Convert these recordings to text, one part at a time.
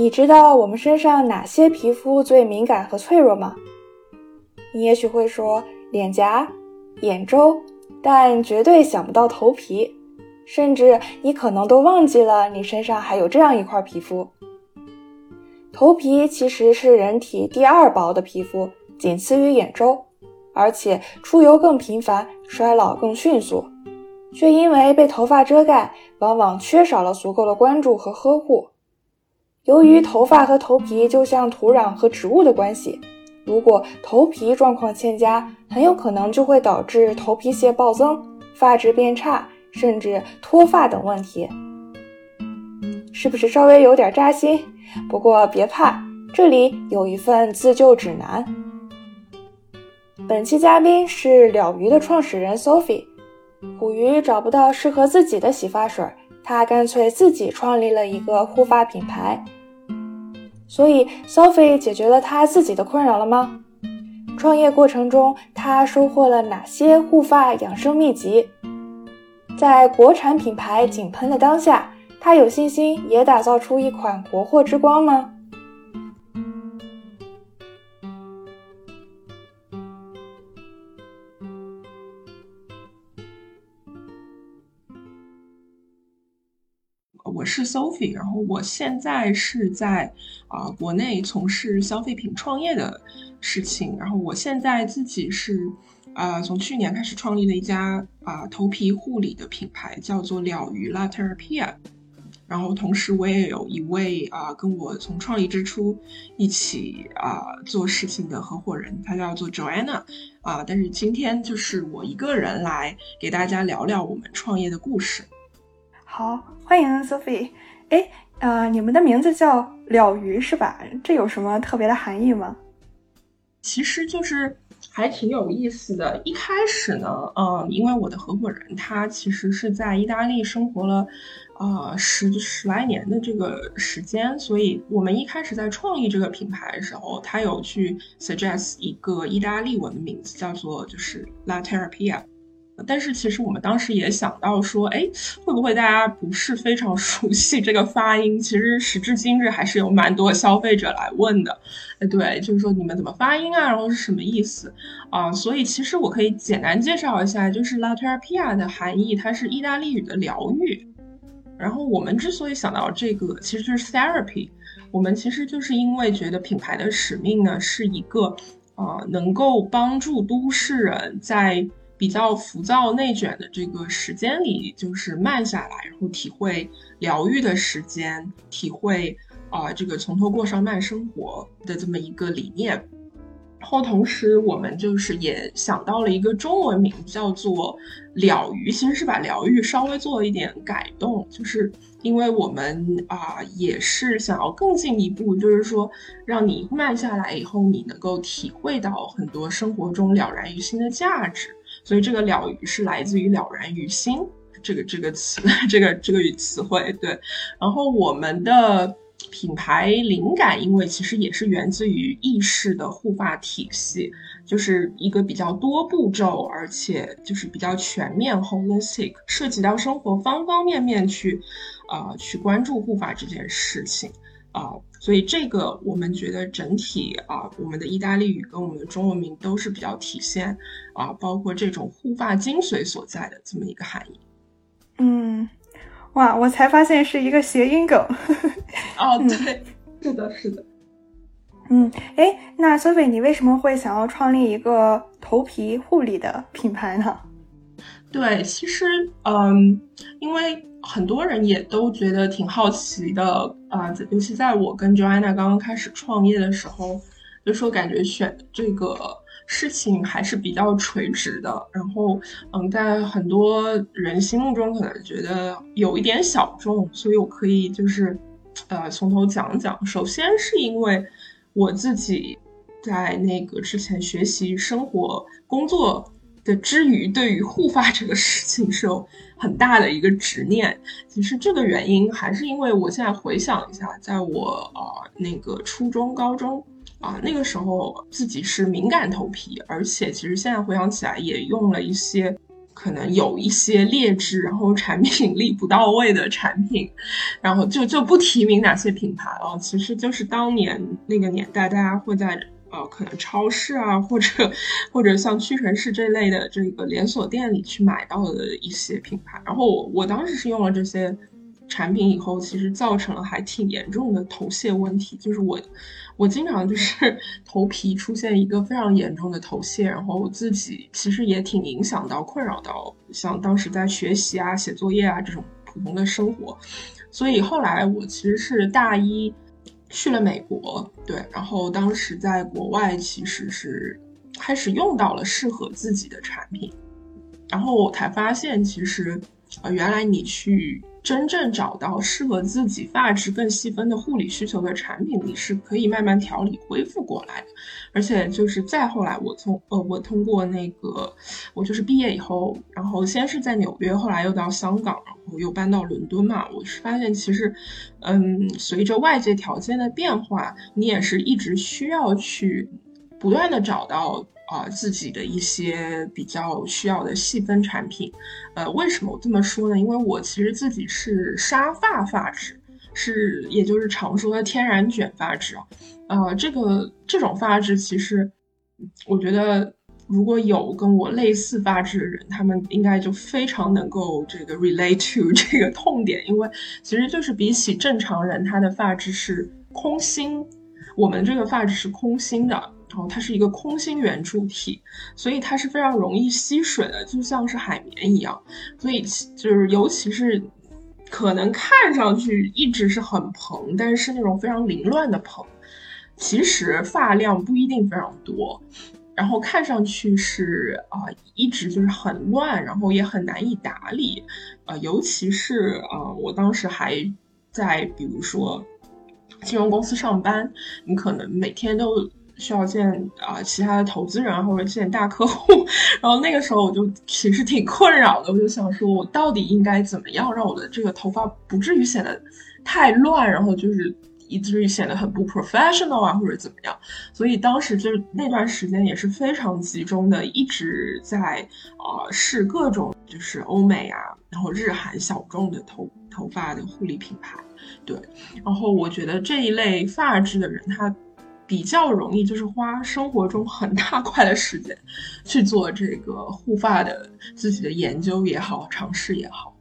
你知道我们身上哪些皮肤最敏感和脆弱吗？你也许会说脸颊、眼周，但绝对想不到头皮，甚至你可能都忘记了你身上还有这样一块皮肤。头皮其实是人体第二薄的皮肤，仅次于眼周，而且出油更频繁，衰老更迅速，却因为被头发遮盖，往往缺少了足够的关注和呵护。由于头发和头皮就像土壤和植物的关系。如果头皮状况欠佳，很有可能就会导致头皮屑暴增、发质变差，甚至脱发等问题。是不是稍微有点扎心？不过别怕，这里有一份自救指南。本期嘉宾是了鱼的创始人 Sophie。虎鱼找不到适合自己的洗发水，他干脆自己创立了一个护发品牌。所以，Sophie 解决了他自己的困扰了吗？创业过程中，他收获了哪些护发养生秘籍？在国产品牌井喷的当下，他有信心也打造出一款国货之光吗？我是 Sophie，然后我现在是在啊国内从事消费品创业的事情，然后我现在自己是啊从去年开始创立了一家啊头皮护理的品牌，叫做了鱼 La Terapia，然后同时我也有一位啊跟我从创立之初一起啊做事情的合伙人，他叫做 Joanna 啊，但是今天就是我一个人来给大家聊聊我们创业的故事。好，欢迎 Sophie。哎，呃，你们的名字叫了鱼是吧？这有什么特别的含义吗？其实就是还挺有意思的。一开始呢，嗯，因为我的合伙人他其实是在意大利生活了，呃，十十来年的这个时间，所以我们一开始在创立这个品牌的时候，他有去 suggest 一个意大利文的名字，叫做就是 La Terapia。但是其实我们当时也想到说，哎，会不会大家不是非常 熟悉这个发音？其实时至今日还是有蛮多消费者来问的，哎，对，就是说你们怎么发音啊？然后是什么意思啊？所以其实我可以简单介绍一下，就是 La Terapia 的含义，它是意大利语的疗愈。然后我们之所以想到这个，其实就是 therapy。我们其实就是因为觉得品牌的使命呢，是一个啊，能够帮助都市人在比较浮躁内卷的这个时间里，就是慢下来，然后体会疗愈的时间，体会啊这个从头过上慢生活的这么一个理念。然后同时，我们就是也想到了一个中文名，叫做“了鱼”，其实是把疗愈稍微做了一点改动，就是因为我们啊也是想要更进一步，就是说让你慢下来以后，你能够体会到很多生活中了然于心的价值。所以这个了鱼是来自于了然于心这个这个词，这个这个语词汇对。然后我们的品牌灵感，因为其实也是源自于意式的护发体系，就是一个比较多步骤，而且就是比较全面 holistic，涉及到生活方方面面去，呃，去关注护发这件事情啊。所以这个我们觉得整体啊，我们的意大利语跟我们的中文名都是比较体现啊，包括这种护发精髓所在的这么一个含义。嗯，哇，我才发现是一个谐音梗。哦，对，是的，是的。嗯，哎，那 Sophie，你为什么会想要创立一个头皮护理的品牌呢？对，其实，嗯，因为。很多人也都觉得挺好奇的啊，尤其在我跟 Joanna 刚刚开始创业的时候，就说感觉选这个事情还是比较垂直的。然后，嗯，在很多人心目中可能觉得有一点小众，所以我可以就是，呃，从头讲讲。首先是因为我自己在那个之前学习、生活、工作。的之余，对于护发这个事情是有很大的一个执念。其实这个原因还是因为我现在回想一下，在我呃那个初中、高中啊那个时候，自己是敏感头皮，而且其实现在回想起来也用了一些。可能有一些劣质，然后产品力不到位的产品，然后就就不提名哪些品牌了。其实就是当年那个年代，大家会在呃可能超市啊，或者或者像屈臣氏这类的这个连锁店里去买到的一些品牌。然后我我当时是用了这些。产品以后其实造成了还挺严重的头屑问题，就是我，我经常就是 头皮出现一个非常严重的头屑，然后自己其实也挺影响到、困扰到像当时在学习啊、写作业啊这种普通的生活，所以后来我其实是大一去了美国，对，然后当时在国外其实是开始用到了适合自己的产品，然后我才发现其实，呃，原来你去。真正找到适合自己发质更细分的护理需求的产品，你是可以慢慢调理恢复过来的。而且就是再后来，我从呃，我通过那个，我就是毕业以后，然后先是在纽约，后来又到香港，然后又搬到伦敦嘛。我是发现其实，嗯，随着外界条件的变化，你也是一直需要去不断的找到。啊，自己的一些比较需要的细分产品，呃，为什么我这么说呢？因为我其实自己是沙发发质，是也就是常说的天然卷发质啊，呃，这个这种发质其实，我觉得如果有跟我类似发质的人，他们应该就非常能够这个 relate to 这个痛点，因为其实就是比起正常人，他的发质是空心，我们这个发质是空心的。然后它是一个空心圆柱体，所以它是非常容易吸水的，就像是海绵一样。所以就是尤其是可能看上去一直是很蓬，但是那种非常凌乱的蓬，其实发量不一定非常多。然后看上去是啊，一直就是很乱，然后也很难以打理。呃，尤其是啊，我当时还在比如说金融公司上班，你可能每天都。需要见啊其他的投资人或者见大客户，然后那个时候我就其实挺困扰的，我就想说，我到底应该怎么样让我的这个头发不至于显得太乱，然后就是以至于显得很不 professional 啊，或者怎么样。所以当时就是那段时间也是非常集中的，一直在啊试各种就是欧美啊，然后日韩小众的头头发的护理品牌。对，然后我觉得这一类发质的人他。比较容易，就是花生活中很大块的时间去做这个护发的自己的研究也好，尝试也好。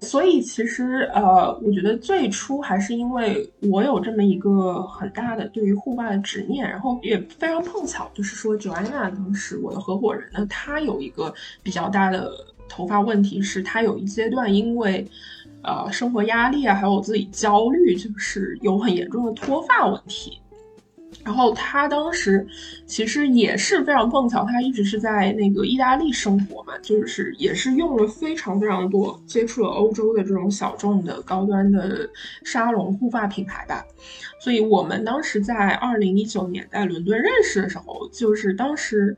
所以其实呃，我觉得最初还是因为我有这么一个很大的对于护发的执念，然后也非常碰巧，就是说 Joanna 当时我的合伙人呢，他有一个比较大的头发问题，是他有一阶段因为呃生活压力啊，还有自己焦虑，就是有很严重的脱发问题。然后他当时其实也是非常碰巧，他一直是在那个意大利生活嘛，就是也是用了非常非常多，接触了欧洲的这种小众的高端的沙龙护发品牌吧。所以我们当时在二零一九年在伦敦认识的时候，就是当时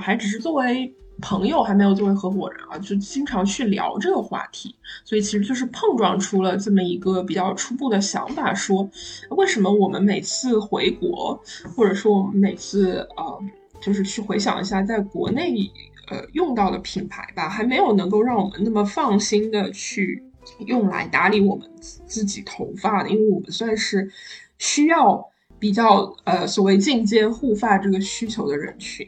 还只是作为。朋友还没有作为合伙人啊，就经常去聊这个话题，所以其实就是碰撞出了这么一个比较初步的想法，说为什么我们每次回国，或者说我们每次呃，就是去回想一下在国内呃用到的品牌吧，还没有能够让我们那么放心的去用来打理我们自己头发的，因为我们算是需要比较呃所谓进阶护发这个需求的人群。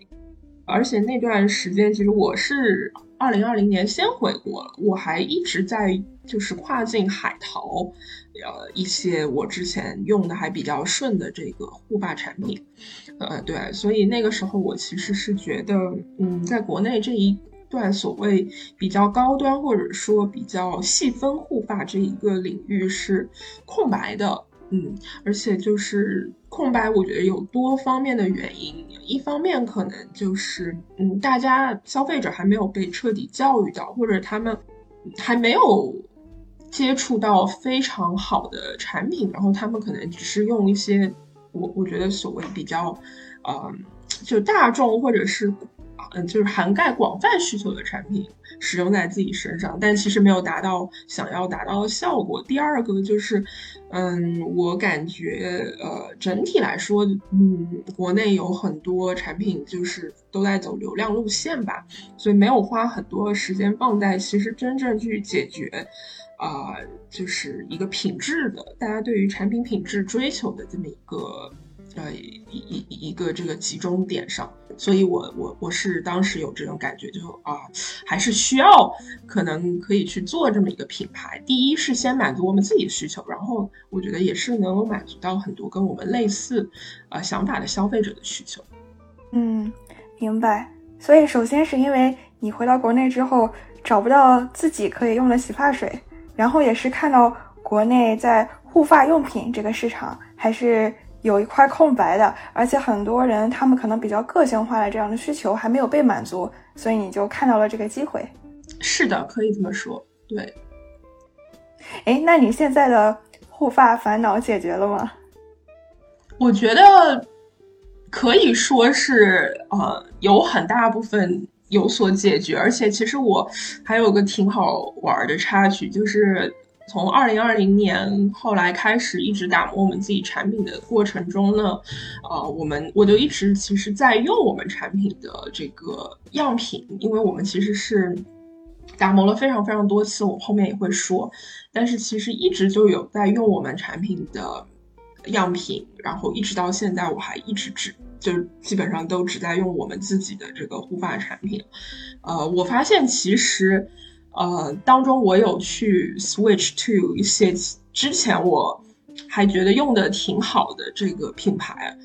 而且那段时间，其实我是二零二零年先回国了，我还一直在就是跨境海淘，呃，一些我之前用的还比较顺的这个护发产品，呃，对，所以那个时候我其实是觉得，嗯，在国内这一段所谓比较高端或者说比较细分护发这一个领域是空白的。嗯，而且就是空白，我觉得有多方面的原因。一方面可能就是，嗯，大家消费者还没有被彻底教育到，或者他们还没有接触到非常好的产品，然后他们可能只是用一些我我觉得所谓比较，呃，就大众或者是嗯，就是涵盖广泛需求的产品使用在自己身上，但其实没有达到想要达到的效果。第二个就是，嗯，我感觉呃，整体来说，嗯，国内有很多产品就是都在走流量路线吧，所以没有花很多时间放在其实真正去解决，啊，就是一个品质的，大家对于产品品质追求的这么一个。呃，一一一个这个集中点上，所以我我我是当时有这种感觉，就啊，还是需要可能可以去做这么一个品牌。第一是先满足我们自己的需求，然后我觉得也是能够满足到很多跟我们类似呃想法的消费者的需求。嗯，明白。所以首先是因为你回到国内之后找不到自己可以用的洗发水，然后也是看到国内在护发用品这个市场还是。有一块空白的，而且很多人他们可能比较个性化的这样的需求还没有被满足，所以你就看到了这个机会。是的，可以这么说。对。哎，那你现在的护发烦恼解决了吗？我觉得可以说是呃有很大部分有所解决，而且其实我还有个挺好玩的插曲，就是。从二零二零年后来开始，一直打磨我们自己产品的过程中呢，呃，我们我就一直其实在用我们产品的这个样品，因为我们其实是打磨了非常非常多次，我后面也会说，但是其实一直就有在用我们产品的样品，然后一直到现在，我还一直只就是基本上都只在用我们自己的这个护发产品，呃，我发现其实。呃，当中我有去 switch to 一些之前我还觉得用的挺好的这个品牌，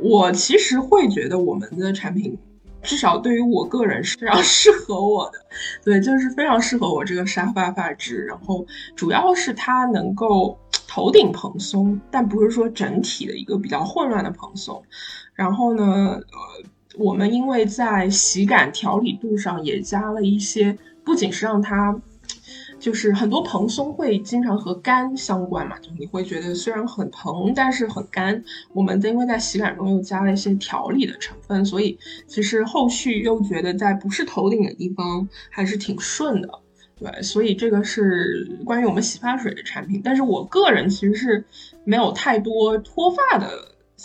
我其实会觉得我们的产品至少对于我个人是非常 适合我的，对，就是非常适合我这个沙发发质。然后主要是它能够头顶蓬松，但不是说整体的一个比较混乱的蓬松。然后呢，呃，我们因为在洗感调理度上也加了一些。不仅是让它，就是很多蓬松会经常和干相关嘛，就你会觉得虽然很蓬，但是很干。我们因为在洗感中又加了一些调理的成分，所以其实后续又觉得在不是头顶的地方还是挺顺的。对，所以这个是关于我们洗发水的产品。但是我个人其实是没有太多脱发的，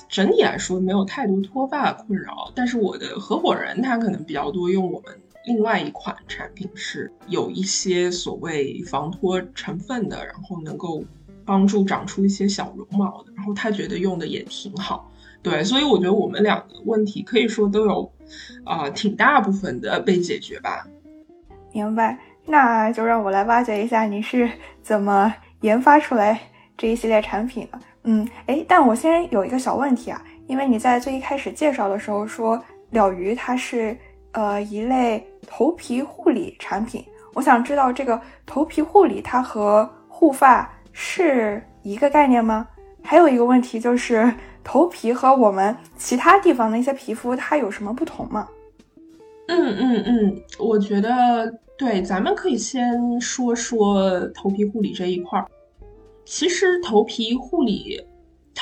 整体来说没有太多脱发困扰。但是我的合伙人他可能比较多用我们。另外一款产品是有一些所谓防脱成分的，然后能够帮助长出一些小绒毛的，然后他觉得用的也挺好，对，所以我觉得我们两个问题可以说都有啊挺大部分的被解决吧。明白，那就让我来挖掘一下你是 怎么研发出来这一系列产品的。嗯，哎，但我先有一个小问题啊，因为你在最一开始介绍的时候说了鱼它是呃一类。头皮护理产品，我想知道这个头皮护理它和护发是一个概念吗？还有一个问题就是，头皮和我们其他地方的一些皮肤它有什么不同吗？嗯嗯嗯，我觉得对，咱们可以先说说头皮护理这一块儿。其实头皮护理。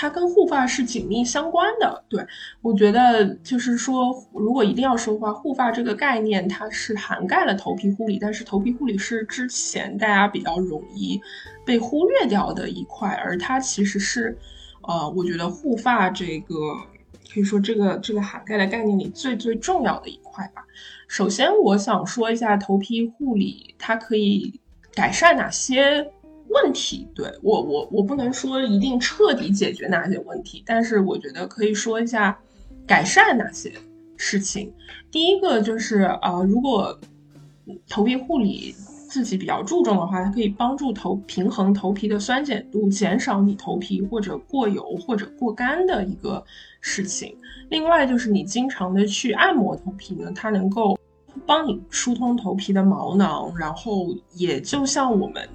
它跟护发是紧密相关的，对我觉得就是说，如果一定要说话，护发这个概念它是涵盖了头皮护理，但是头皮护理是之前大家比较容易被忽略掉的一块，而它其实是，呃，我觉得护发这个可以说这个这个涵盖的概念里最最重要的一块吧。首先，我想说一下头皮护理它可以改善哪些。问题对我我我不能说一定彻底解决哪些问题，但是我觉得可以说一下改善哪些事情。第一个就是啊，如果头皮护理自己比较注重的话，它可以帮助头平衡头皮的酸碱度，减少你头皮或者过油或者过干的一个事情。另外就是你经常的去按摩头皮呢，它能够帮你疏通头皮的毛囊，然后也就像我们。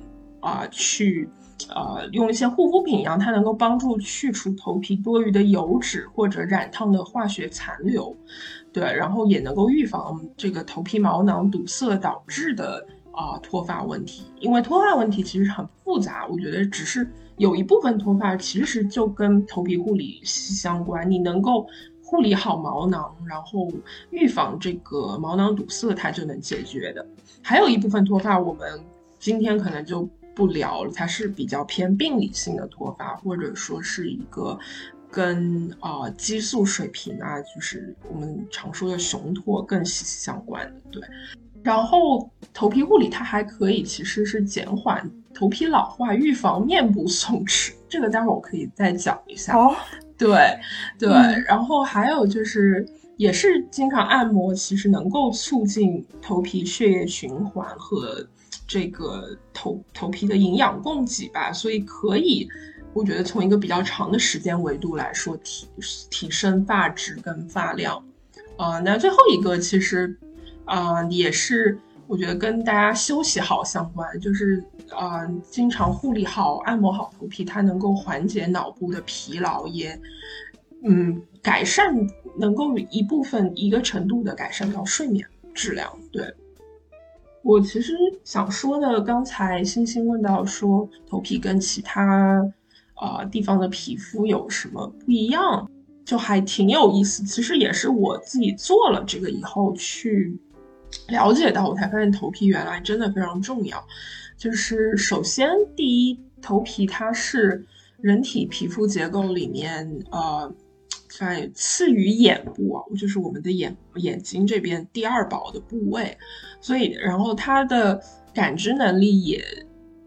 啊，去，呃，用一些护肤品一样，它能够帮助去除头皮多余的油脂或者染烫的化学残留，对，然后也能够预防这个头皮毛囊堵塞导致的啊脱发问题。因为脱发问题其实很复杂，我觉得只是有一部分脱发其实就跟头皮护理相关。你能够护理好毛囊，然后预防这个毛囊堵塞，它就能解决的。还有一部分脱发，我们今天可能就不聊了，它是比较偏病理性的脱发，或者说是一个跟啊激素水平啊，就是我们常说的雄脱更息息相关的。对，然后头皮护理它还可以其实是减缓头皮老化，预防面部松弛。这个待会儿我可以再讲一下。哦，对对，然后还有就是，也是经常按摩，其实能够促进头皮血液循环和这个头头皮的营养供给吧，所以可以，我觉得从一个比较长的时间维度来说，提提升发质跟发量。呃，那最后一个其实，啊，也是我觉得跟大家休息好相关，就是啊，经常护理好、按摩好头皮，它能够缓解脑部的疲劳，也嗯改善，能够一部分一个程度的改善到睡眠质量。对我其实想说的，刚才星星问到说头皮跟其他啊地方的皮肤有什么不一样？就还挺有意思，其实也是我自己做了这个以后去了解到，我才发现头皮原来真的非常重要。就是首先第一，头皮它是人体皮肤结构里面呃在次于眼部啊，就是我们的眼眼睛这边第二薄的部位，所以然后它的感知能力也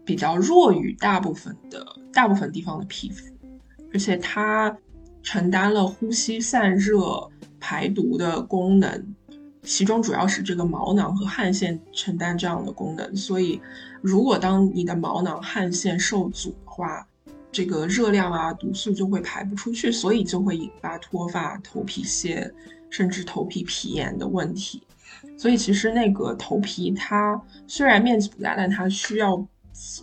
比较弱于大部分的大部分地方的皮肤，而且它。承担了呼吸、散热、排毒的功能，其中主要是这个毛囊和汗腺承担这样的功能。所以，如果当你的毛囊、汗腺受阻的话，这个热量啊、毒素就会排不出去，所以就会引发脱发、头皮屑，甚至头皮皮炎的问题。所以，其实那个头皮它虽然面积不大，但它需要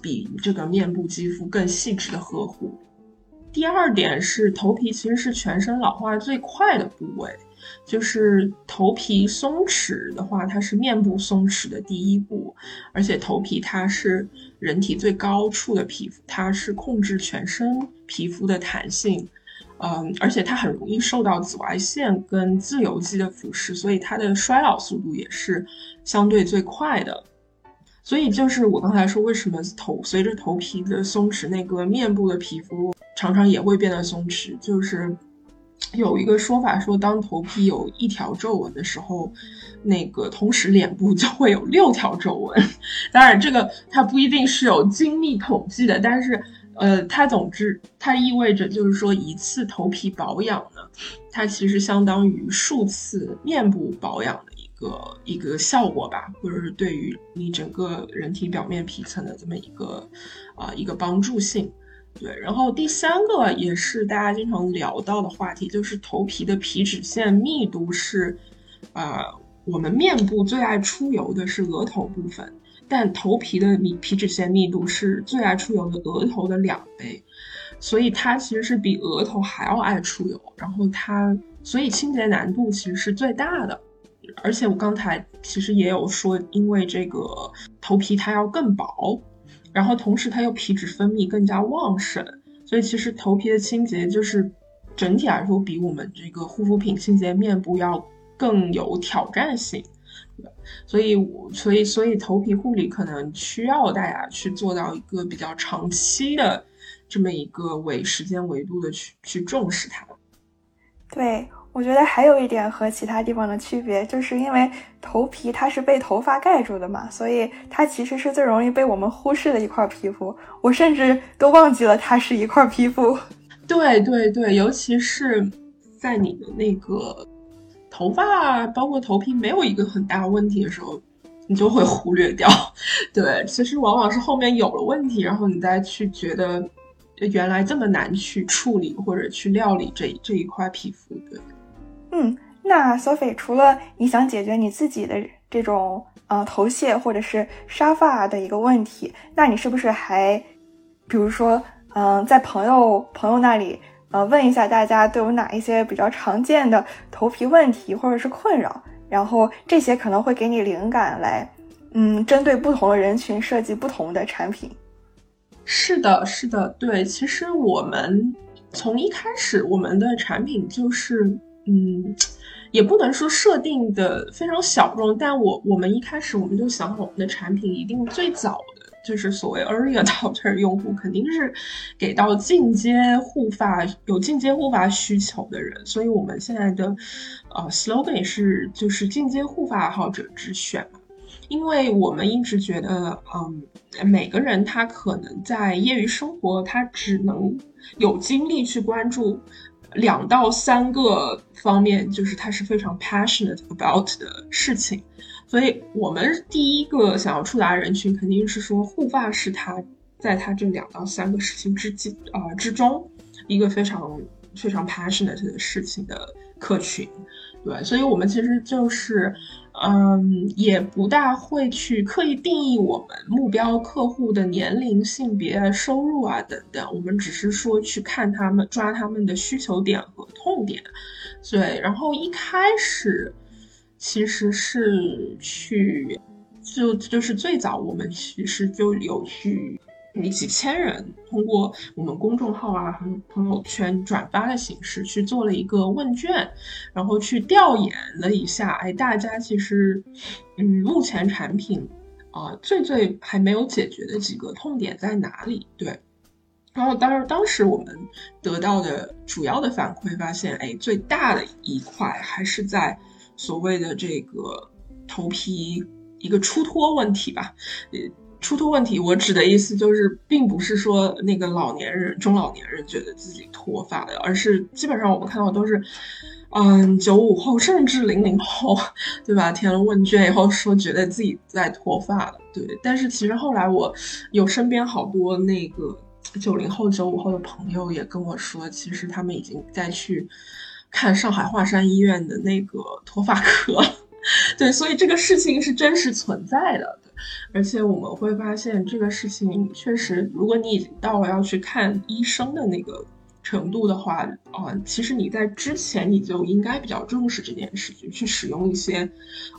比这个面部肌肤更细致的呵护。第二点是，头皮其实是全身老化最快的部位，就是头皮松弛的话，它是面部松弛的第一步，而且头皮它是人体最高处的皮肤，它是控制全身皮肤的弹性，嗯，而且它很容易受到紫外线跟自由基的腐蚀，所以它的衰老速度也是相对最快的。所以就是我刚才说，为什么头随着头皮的松弛，那个面部的皮肤常常也会变得松弛。就是有一个说法说，当头皮有一条皱纹的时候，那个同时脸部就会有六条皱纹。当然，这个它不一定是有精密统计的，但是呃，它总之它意味着就是说，一次头皮保养呢，它其实相当于数次面部保养的一。个一个效果吧，或者是对于你整个人体表面皮层的这么一个啊一个帮助性，对。然后第三个也是大家经常聊到的话题，就是头皮的皮脂腺密度是，呃，我们面部最爱出油的是额头部分，但头皮的皮皮脂腺密度是最爱出油的额头的两倍，所以它其实是比额头还要爱出油，然后它所以清洁难度其实是最大的。而且我刚才其实也有说，因为这个头皮它要更薄，然后同时它又皮脂分泌更加旺盛，所以其实头皮的清洁就是整体来说比我们这个护肤品清洁面部要更有挑战性。所以，所以，所以头皮护理可能需要大家去做到一个比较长期的这么一个维时间维度的去去重视它。对。我觉得还有一点和其他地方的区别，就是因为头皮它是被头发盖住的嘛，所以它其实是最容易被我们忽视的一块皮肤。我甚至都忘记了它是一块皮肤。对对对，尤其是在你的那个头发包括头皮没有一个很大问题的时候，你就会忽略掉。对，其实往往是后面有了问题，然后你再去觉得原来这么难去处理或者去料理这这一块皮肤。对。嗯，那 Sophie 除了你想解决你自己的这种呃头屑或者是沙发的一个问题，那你是不是还，比如说嗯，在朋友朋友那里呃问一下大家都有哪一些比较常见的头皮问题或者是困扰，然后这些可能会给你灵感来嗯针对不同的人群设计不同的产品。是的，是的，对，其实我们从一开始我们的产品就是。嗯，也不能说设定的非常小众，但我我们一开始我们就想好，我们的产品一定最早的就是所谓 early adopter 用户，肯定是给到进阶护发有进阶护发需求的人，所以我们现在的呃 slogan 是就是进阶护发爱好者之选。因为我们一直觉得，嗯，每个人他可能在业余生活，他只能有精力去关注两到三个方面，就是他是非常 passionate about 的事情。所以，我们第一个想要触达人群，肯定是说护发是他在他这两到三个事情之间啊之中一个非常非常 passionate 的事情的客群。对，所以我们其实就是。嗯，也不大会去刻意定义我们目标客户的年龄、性别、收入啊等等，我们只是说去看他们，抓他们的需求点和痛点。对，然后一开始其实是去，就就是最早我们其实就有去。你几千人通过我们公众号啊和朋友圈转发的形式去做了一个问卷，然后去调研了一下，哎，大家其实，嗯，目前产品啊最最还没有解决的几个痛点在哪里？对，然后当然当时我们得到的主要的反馈发现，哎，最大的一块还是在所谓的这个头皮一个出脱问题吧，呃。出脱问题，我指的意思就是，并不是说那个老年人、中老年人觉得自己脱发的，而是基本上我们看到都是，嗯，九五后甚至零零后，对吧？填了问卷以后说觉得自己在脱发了，对。但是其实后来我有身边好多那个九零后、九五后的朋友也跟我说，其实他们已经在去看上海华山医院的那个脱发科，对，所以这个事情是真实存在的。而且我们会发现这个事情确实，如果你已经到了要去看医生的那个程度的话，啊，其实你在之前你就应该比较重视这件事情，去使用一些，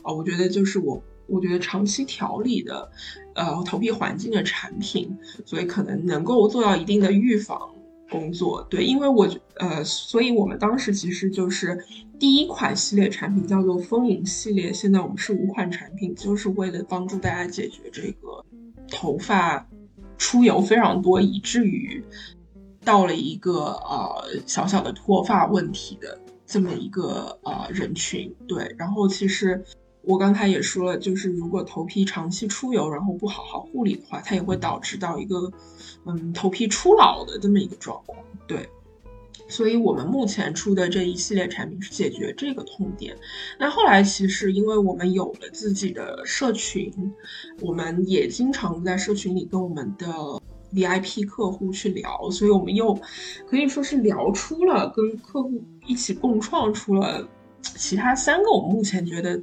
啊，我觉得就是我，我觉得长期调理的，呃，头皮环境的产品，所以可能能够做到一定的预防。工作对，因为我呃，所以我们当时其实就是第一款系列产品叫做丰盈系列，现在我们是五款产品，就是为了帮助大家解决这个头发出油非常多，以至于到了一个呃小小的脱发问题的这么一个呃人群。对，然后其实我刚才也说了，就是如果头皮长期出油，然后不好好护理的话，它也会导致到一个。嗯，头皮初老的这么一个状况，对，所以我们目前出的这一系列产品是解决这个痛点。那后来其实因为我们有了自己的社群，我们也经常在社群里跟我们的 VIP 客户去聊，所以我们又可以说是聊出了跟客户一起共创出了其他三个我们目前觉得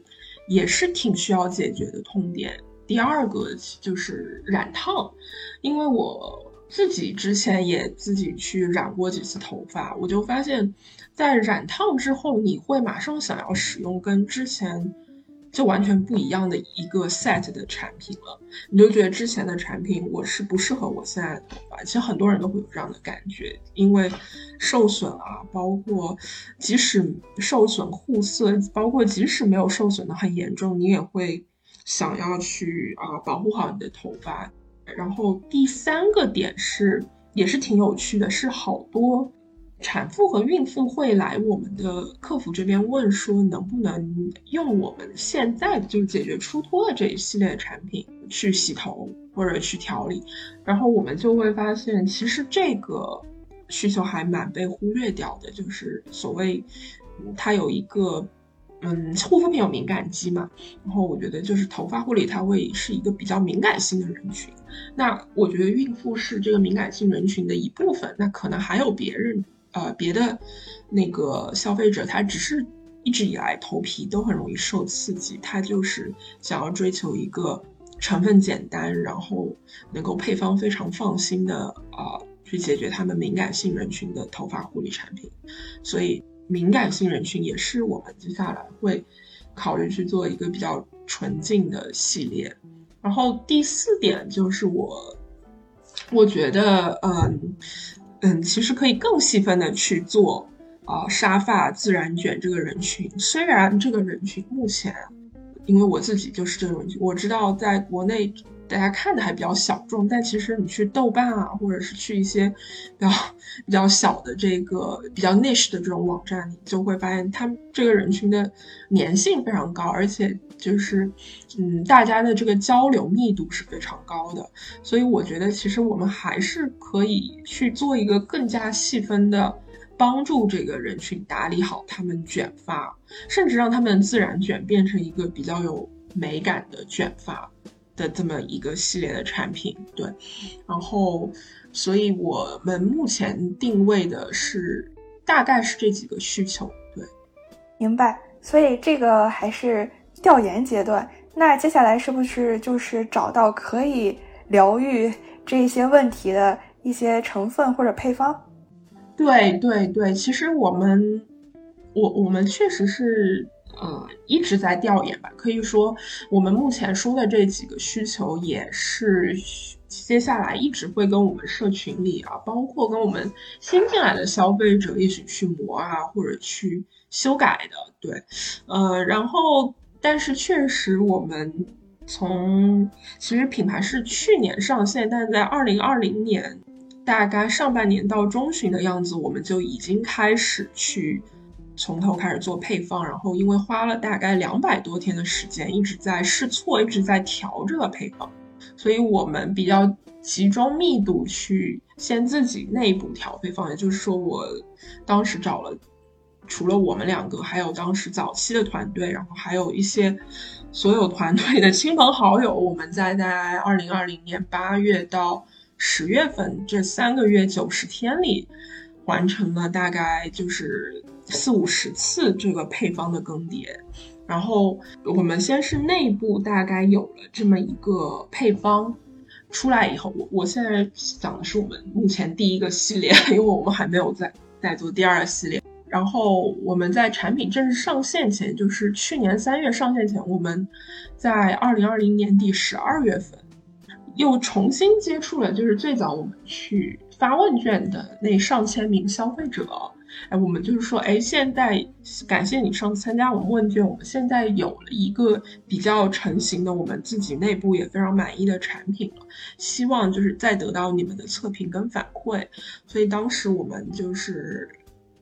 也是挺需要解决的痛点。第二个就是染烫，因为我自己之前也自己去染过几次头发，我就发现，在染烫之后，你会马上想要使用跟之前就完全不一样的一个 set 的产品了。你就觉得之前的产品我是不适合我现在的头发，其实很多人都会有这样的感觉，因为受损啊，包括即使受损护色，包括即使没有受损的很严重，你也会。想要去啊保护好你的头发，然后第三个点是也是挺有趣的，是好多产妇和孕妇会来我们的客服这边问说，能不能用我们现在就解决出脱的这一系列产品去洗头或者去调理，然后我们就会发现，其实这个需求还蛮被忽略掉的，就是所谓它有一个。嗯，护肤品有敏感肌嘛，然后我觉得就是头发护理，它会是一个比较敏感性的人群。那我觉得孕妇是这个敏感性人群的一部分，那可能还有别人，呃，别的那个消费者，他只是一直以来头皮都很容易受刺激，他就是想要追求一个成分简单，然后能够配方非常放心的啊，去解决他们敏感性人群的头发护理产品，所以。敏感性人群也是我们接下来会考虑去做一个比较纯净的系列。然后第四点就是我，我觉得，嗯嗯，其实可以更细分的去做啊沙发自然卷这个人群，虽然这个人群目前，因为我自己就是这个人群，我知道在国内。大家看的还比较小众，但其实你去豆瓣啊，或者是去一些比较比较小的这个比较 niche 的这种网站，你就会发现他们这个人群的粘性非常高，而且就是嗯，大家的这个交流密度是非常高的。所以我觉得，其实我们还是可以去做一个更加细分的，帮助这个人群打理好他们卷发，甚至让他们自然卷变成一个比较有美感的卷发。的这么一个系列的产品，对，然后，所以我们目前定位的是大概是这几个需求，对，明白。所以这个还是调研阶段，那接下来是不是就是找到可以疗愈这些问题的一些成分或者配方？对对对，其实我们，我我们确实是。呃，一直在调研吧，可以说我们目前说的这几个需求，也是接下来一直会跟我们社群里啊，包括跟我们新进来的消费者一起去磨啊，或者去修改的。对，呃，然后但是确实我们从其实品牌是去年上线，但是在二零二零年大概上半年到中旬的样子，我们就已经开始去。从头开始做配方，然后因为花了大概两百多天的时间，一直在试错，一直在调这个配方，所以我们比较集中密度去先自己内部调配方。也就是说，我当时找了除了我们两个，还有当时早期的团队，然后还有一些所有团队的亲朋好友，我们在在二零二零年八月到十月份这三个月九十天里，完成了大概就是。四五十次这个配方的更迭，然后我们先是内部大概有了这么一个配方出来以后，我我现在讲的是我们目前第一个系列，因为我们还没有在在做第二个系列。然后我们在产品正式上线前，就是去年三月上线前，我们在二零二零年底十二月份又重新接触了，就是最早我们去发问卷的那上千名消费者。哎，我们就是说，哎，现在感谢你上次参加我们问卷，我们现在有了一个比较成型的，我们自己内部也非常满意的产品了。希望就是再得到你们的测评跟反馈。所以当时我们就是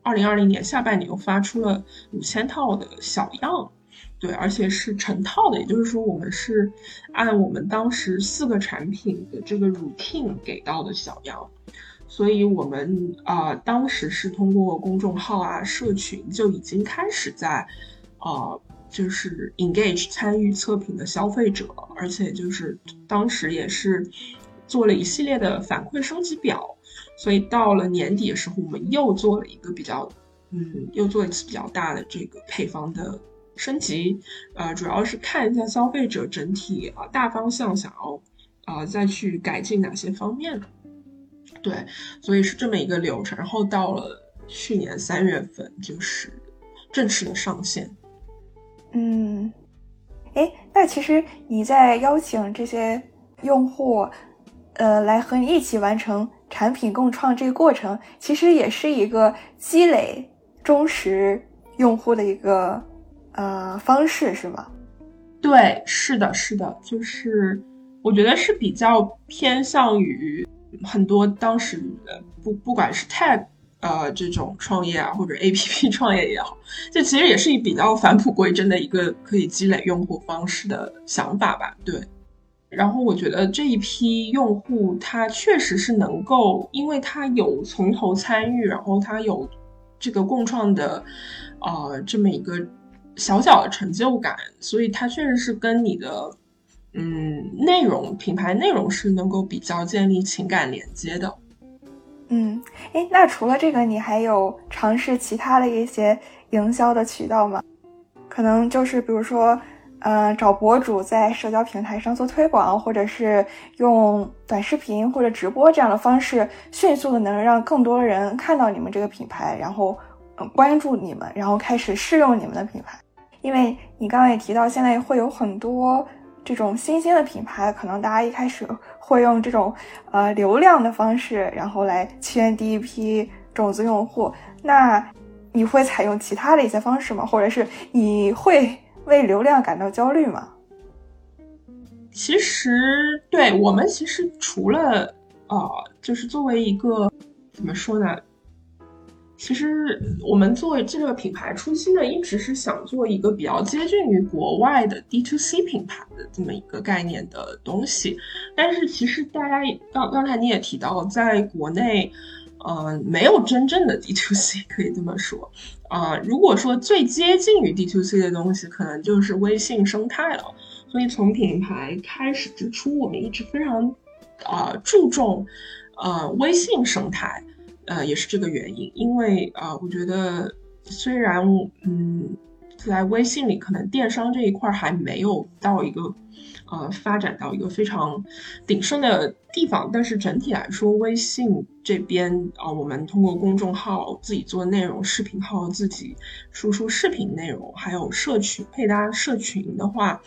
二零二零年下半年又发出了五千套的小样，对，而且是成套的，也就是说我们是按我们当时四个产品的这个 routine 给到的小样。所以，我们啊，当时是通过公众号啊、社群就已经开始在，呃，就是 engage 参与测评的消费者，而且就是当时也是做了一系列的反馈升级表。所以到了年底的时候，我们又做了一个比较，嗯，又做一次比较大的这个配方的升级，呃，主要是看一下消费者整体啊大方向想要啊再去改进哪些方面。对，所以是这么一个流程，然后到了去年三月份，就是正式的上线。嗯，哎，那其实你在邀请这些用户，呃，来和你一起完成产品共创这个过程，其实也是一个积累忠实用户的一个呃方式，是吗？对，是的，是的，就是我觉得是比较偏向于。很多当时不不管是 tag 呃这种创业啊，或者 A P P 创业也好，这其实也是比较返璞归真的一个可以积累用户方式的想法吧。对，然后我觉得这一批用户他确实是能够，因为他有从头参与，然后他有这个共创的呃这么一个小小的成就感，所以他确实是跟你的。嗯，内容品牌内容是能够比较建立情感连接的。嗯，哎，那除了这个，你还有尝试其他的一些营销的渠道吗？可能就是比如说，呃，找博主在社交平台上做推广，或者是用短视频或者直播这样的方式，迅速的能让更多人看到你们这个品牌，然后关注你们，然后开始试用你们的品牌。因为你刚刚也提到，现在会有很多。这种新兴的品牌，可能大家一开始会用这种呃流量的方式，然后来签第一批种子用户。那你会采用其他的一些方式吗？或者是你会为流量感到焦虑吗？其实，对我们其实除了呃，就是作为一个怎么说呢？其实我们作为这个品牌初期呢，一直是想做一个比较接近于国外的 D to C 品牌的这么一个概念的东西。但是其实大家刚刚才你也提到，在国内，呃，没有真正的 D to C，可以这么说。啊，如果说最接近于 D to C 的东西，可能就是微信生态了。所以从品牌开始之初，我们一直非常啊注重呃微信生态。呃，也是这个原因，因为啊，我觉得虽然嗯，在微信里可能电商这一块还没有到一个呃发展到一个非常鼎盛的地方，但是整体来说，微信这边啊，我们通过公众号自己做内容，视频号自己输出视频内容，还有社群配搭社群的话，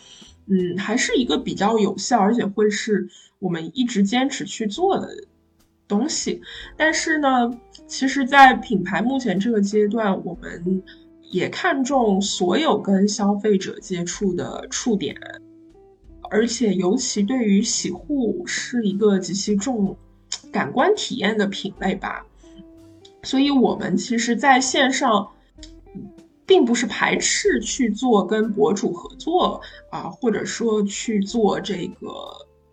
嗯，还是一个比较有效，而且会是我们一直坚持去做的。东西，但是呢，其实，在品牌目前这个阶段，我们也看重所有跟消费者接触的触点，而且尤其对于洗护是一个极其重感官体验的品类吧，所以我们其实在线上，并不是排斥去做跟博主合作啊，或者说去做这个。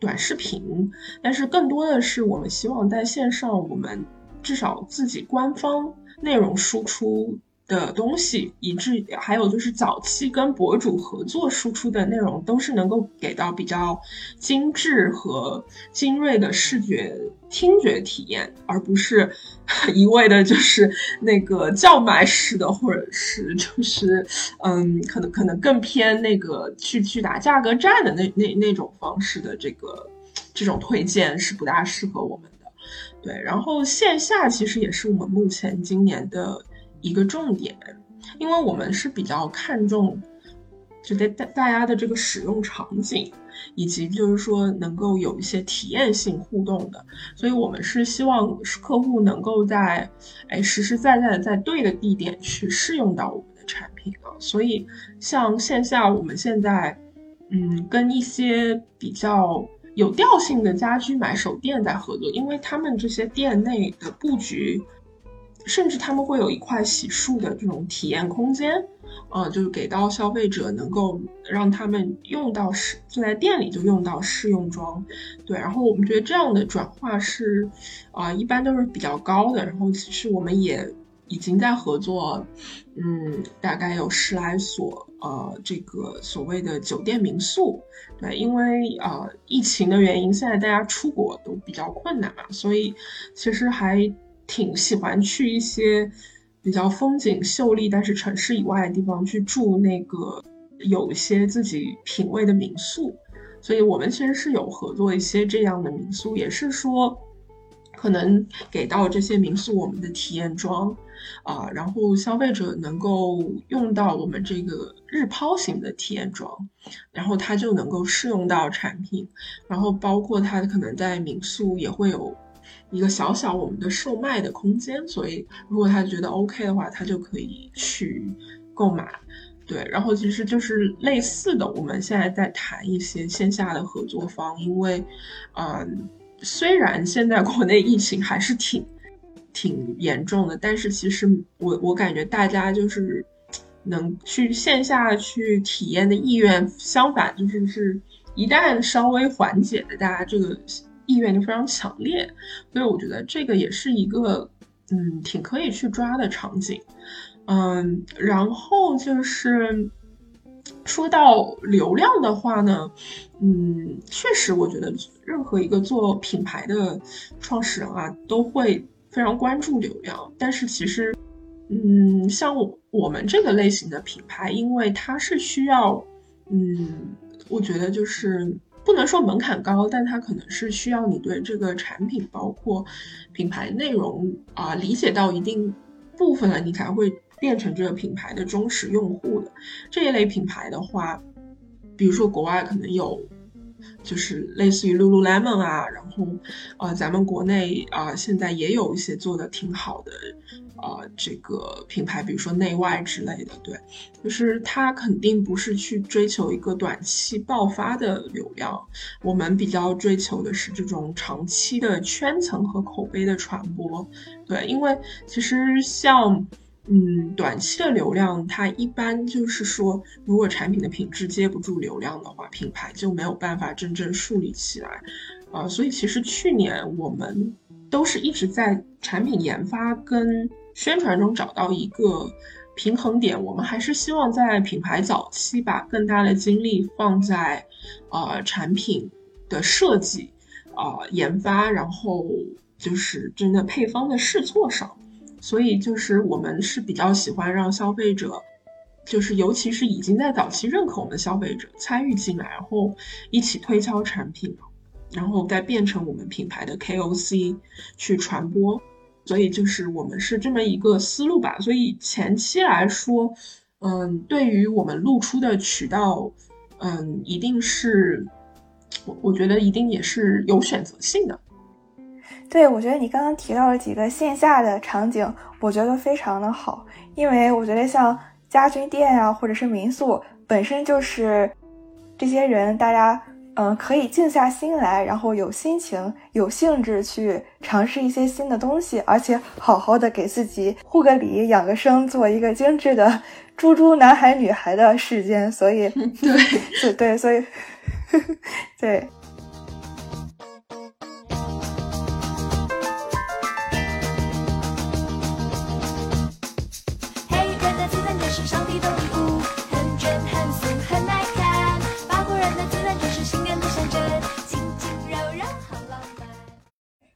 短视频，但是更多的是我们希望在线上，我们至少自己官方内容输出的东西，以致还有就是早期跟博主合作输出的内容，都是能够给到比较精致和精锐的视觉、听觉体验，而不是 一味的就是那个叫卖式的，或者是就是嗯，可能可能更偏那个去去打价格战的那那那种方式的这个这种推荐是不大适合我们的。对，然后线下其实也是我们目前今年的。一个重点，因为我们是比较看重，就在大大家的这个使用场景，以及就是说能够有一些体验性互动的，所以我们是希望客户能够在哎实实在在的在对的地点去试用到我们的产品啊。所以像线下，我们现在嗯跟一些比较有调性的家居买手店在合作，因为他们这些店内的布局。甚至他们会有一块洗漱的这种体验空间，呃，就是给到消费者，能够让他们用到试就在店里就用到试用装，对。然后我们觉得这样的转化是，啊，一般都是比较高的。然后其实我们也已经在合作，嗯，大概有十来所，呃，这个所谓的酒店民宿，对，因为啊疫情的原因，现在大家出国都比较困难嘛，所以其实还。挺喜欢去一些比较风景秀丽，但是城市以外的地方去住那个有一些自己品味的民宿，所以我们其实是有合作一些这样的民宿，也是说可能给到这些民宿我们的体验装啊，然后消费者能够用到我们这个日抛型的体验装，然后他就能够试用到产品，然后包括他可能在民宿也会有。一个小小我们的售卖的空间，所以如果他觉得 OK 的话，他就可以去购买。对，然后其实就是类似的，我们现在在谈一些线下的合作方，因为，嗯，虽然现在国内疫情还是挺挺严重的，但是其实我我感觉大家就是能去线下去体验的意愿，相反就是是一旦稍微缓解的，大家这个。意愿就非常强烈，所以我觉得这个也是一个嗯挺可以去抓的场景，嗯，然后就是说到流量的话呢，嗯，确实我觉得任何一个做品牌的创始人啊都会非常关注流量，但是其实嗯像我们这个类型的品牌，因为它是需要嗯，我觉得就是。不能说门槛高，但它可能是需要你对这个产品，包括品牌内容啊，理解到一定部分了，你才会变成这个品牌的忠实用户的。这一类品牌的话，比如说国外可能有就是类似于 Lululemon 啊，然后呃，咱们国内啊现在也有一些做的挺好的。呃，这个品牌，比如说内外之类的，对，就是它肯定不是去追求一个短期爆发的流量，我们比较追求的是这种长期的圈层和口碑的传播，对，因为其实像嗯短期的流量，它一般就是说，如果产品的品质接不住流量的话，品牌就没有办法真正树立起来，啊，所以其实去年我们都是一直在产品研发跟。宣传中找到一个平衡点，我们还是希望在品牌早期把更大的精力放在，呃，产品的设计、啊研发，然后就是真的配方的试错上。所以就是我们是比较喜欢让消费者，就是尤其是已经在早期认可我们的消费者参与进来，然后一起推销产品，然后再变成我们品牌的 KOC 去传播。所以就是我们是这么一个思路吧。所以前期来说，嗯，对于我们露出的渠道，嗯，一定是，我我觉得一定也是有选择性的。对，我觉得你刚刚提到了几个线下的场景，我觉得非常的好，因为我觉得像家居店啊，或者是民宿，本身就是这些人大家。嗯，可以静下心来，然后有心情、有兴致去尝试一些新的东西，而且好好的给自己护个理、养个生，做一个精致的猪猪男孩女孩的世间。所以，对，对 对，所以，对。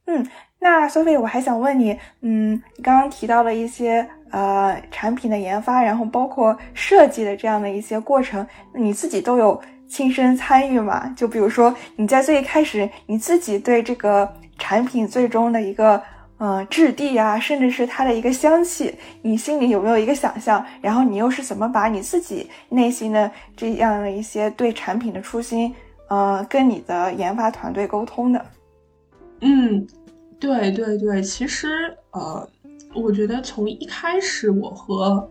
嗯，那 Sophie，我还想问你，嗯，你刚刚提到了一些呃产品的研发，然后包括设计的这样的一些过程，你自己都有亲身参与吗？就比如说你在最一开始，你自己对这个产品最终的一个呃质地啊，甚至是它的一个香气，你心里有没有一个想象？然后你又是怎么把你自己内心的这样的一些对产品的初心，呃，跟你的研发团队沟通的？嗯。对对对，其实呃，我觉得从一开始我和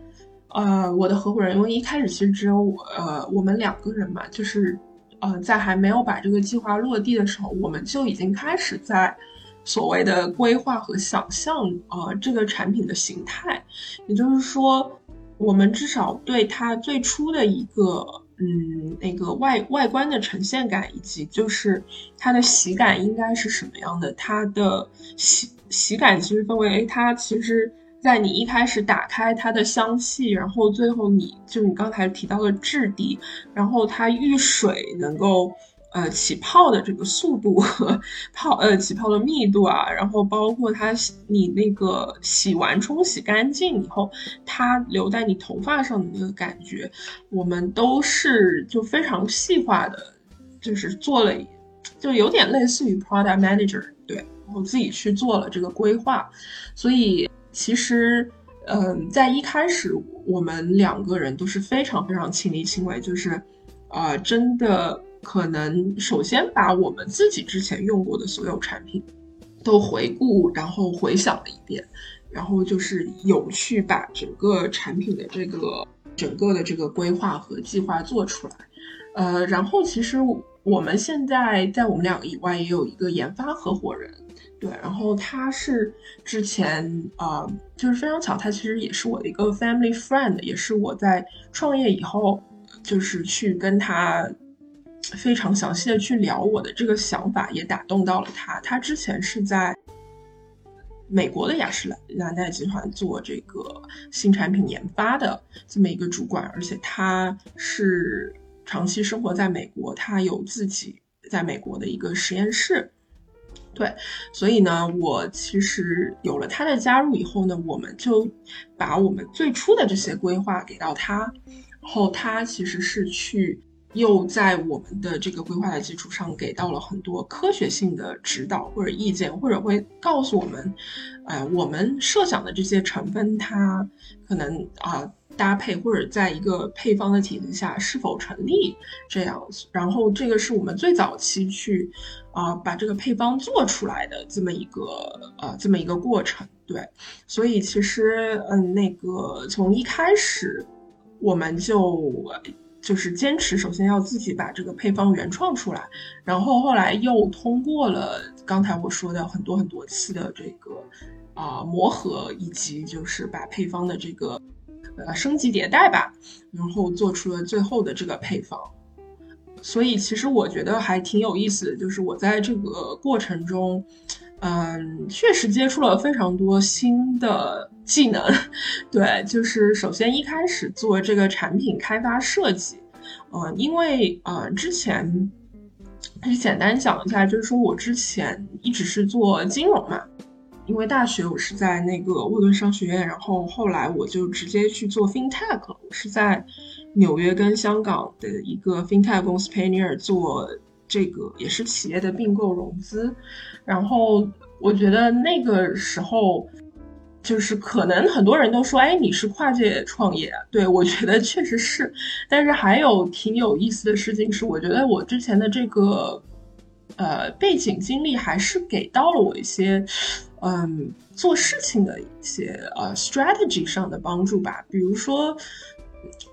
呃我的合伙人，因为一开始其实只有我呃我们两个人嘛，就是呃在还没有把这个计划落地的时候，我们就已经开始在所谓的规划和想象啊这个产品的形态，也就是说，我们至少对它最初的一个。嗯，那个外外观的呈现感，以及就是它的洗感应该是什么样的？它的洗洗感其实分为，它其实，在你一开始打开它的香气，然后最后你就你刚才提到的质地，然后它遇水能够。呃，起泡的这个速度和 泡呃起泡的密度啊，然后包括它你那个洗完冲洗干净以后，它留在你头发上的那个感觉，我们都是就非常细化的，就是做了，就有点类似于 product manager 对，然后自己去做了这个规划，所以其实嗯，在一开始我们两个人都是非常非常亲力亲为，就是啊，真的。可能首先把我们自己之前用过的所有产品都回顾，然后回想了一遍，然后就是有去把整个产品的这个整个的这个规划和计划做出来。呃，然后其实我们现在在我们两个以外也有一个研发合伙人，对，然后他是之前啊，就是非常巧，他其实也是我的一个 family friend，也是我在创业以后就是去跟他。非常详细的去聊我的这个想法，也打动到了他。他之前是在美国的雅诗兰兰黛集团做这个新产品研发的这么一个主管，而且他是长期生活在美国，他有自己在美国的一个实验室。对，所以呢，我其实有了他的加入以后呢，我们就把我们最初的这些规划给到他，然后他其实是去。又在我们的这个规划的基础上，给到了很多科学性的指导或者意见，或者会告诉我们，呃，我们设想的这些成分，它可能啊搭配或者在一个配方的体系下是否成立这样。然后这个是我们最早期去啊把这个配方做出来的这么一个呃这么一个过程。对，所以其实嗯那个从一开始我们就。就是坚持，首先要自己把这个配方原创出来，然后后来又通过了刚才我说的很多很多次的这个啊磨合，以及就是把配方的这个呃升级迭代吧，然后做出了最后的这个配方。所以其实我觉得还挺有意思的，就是我在这个过程中。嗯，确实接触了非常多新的技能，对，就是首先一开始做这个产品开发设计，呃，因为呃之前，就简单讲一下，就是说我之前一直是做金融嘛，因为大学我是在那个沃顿商学院，然后后来我就直接去做 fintech，我是在纽约跟香港的一个 fintech 公司 Pioneer 做。这个也是企业的并购融资，然后我觉得那个时候，就是可能很多人都说，哎，你是跨界创业，对我觉得确实是，但是还有挺有意思的事情是，我觉得我之前的这个呃背景经历还是给到了我一些嗯做事情的一些呃 strategy 上的帮助吧，比如说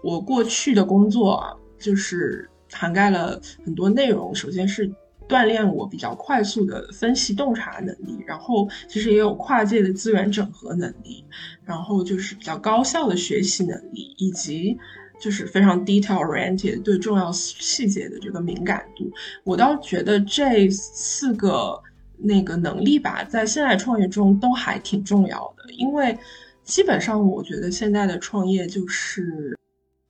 我过去的工作，就是。涵盖了很多内容，首先是锻炼我比较快速的分析洞察能力，然后其实也有跨界的资源整合能力，然后就是比较高效的学习能力，以及就是非常 detail oriented 对重要细节的这个敏感度。我倒觉得这四个那个能力吧，在现在创业中都还挺重要的，因为基本上我觉得现在的创业就是。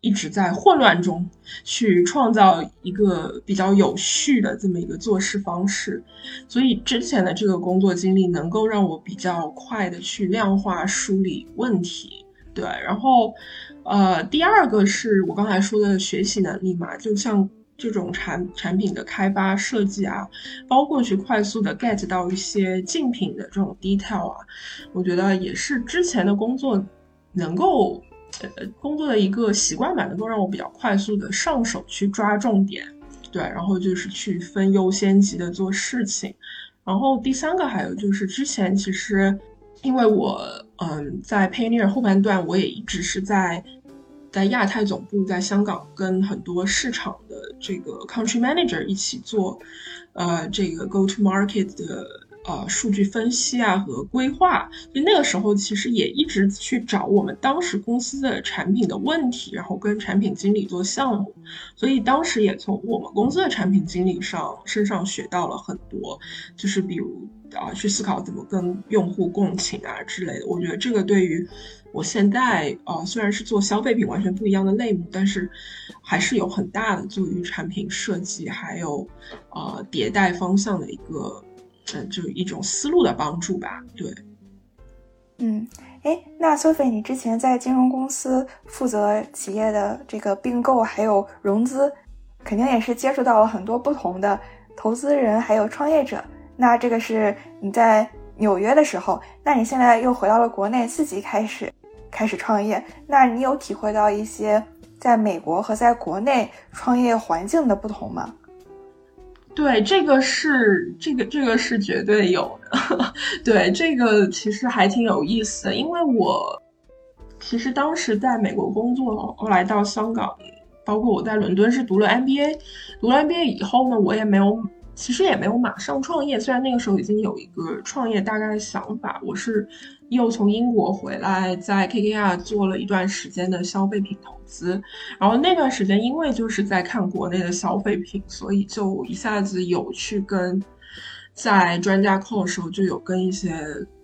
一直在混乱中去创造一个比较有序的这么一个做事方式，所以之前的这个工作经历能够让我比较快的去量化梳理问题。对，然后，呃，第二个是我刚才说的学习能力嘛，就像这种产产品的开发设计啊，包括去快速的 get 到一些竞品的这种 detail 啊，我觉得也是之前的工作能够。呃，工作的一个习惯吧，能够让我比较快速的上手去抓重点，对，然后就是去分优先级的做事情。然后第三个还有就是之前其实，因为我嗯在 Pioneer 后半段，我也一直是在在亚太总部，在香港跟很多市场的这个 Country Manager 一起做，呃，这个 Go to Market 的。呃，数据分析啊和规划，所以那个时候其实也一直去找我们当时公司的产品的问题，然后跟产品经理做项目，所以当时也从我们公司的产品经理上身上学到了很多，就是比如啊去思考怎么跟用户共情啊之类的。我觉得这个对于我现在呃虽然是做消费品完全不一样的类目，但是还是有很大的做于产品设计还有呃迭代方向的一个。嗯，就一种思路的帮助吧。对，嗯，哎，那 Sophie，你之前在金融公司负责企业的这个并购还有融资，肯定也是接触到了很多不同的投资人还有创业者。那这个是你在纽约的时候，那你现在又回到了国内，自己开始开始创业，那你有体会到一些在美国和在国内创业环境的不同吗？对，这个是这个这个是绝对有的。对，这个其实还挺有意思的，因为我其实当时在美国工作，后来到香港，包括我在伦敦是读了 MBA，读了 MBA 以后呢，我也没有。其实也没有马上创业，虽然那个时候已经有一个创业大概的想法。我是又从英国回来，在 KKR 做了一段时间的消费品投资，然后那段时间因为就是在看国内的消费品，所以就一下子有去跟在专家 call 的时候就有跟一些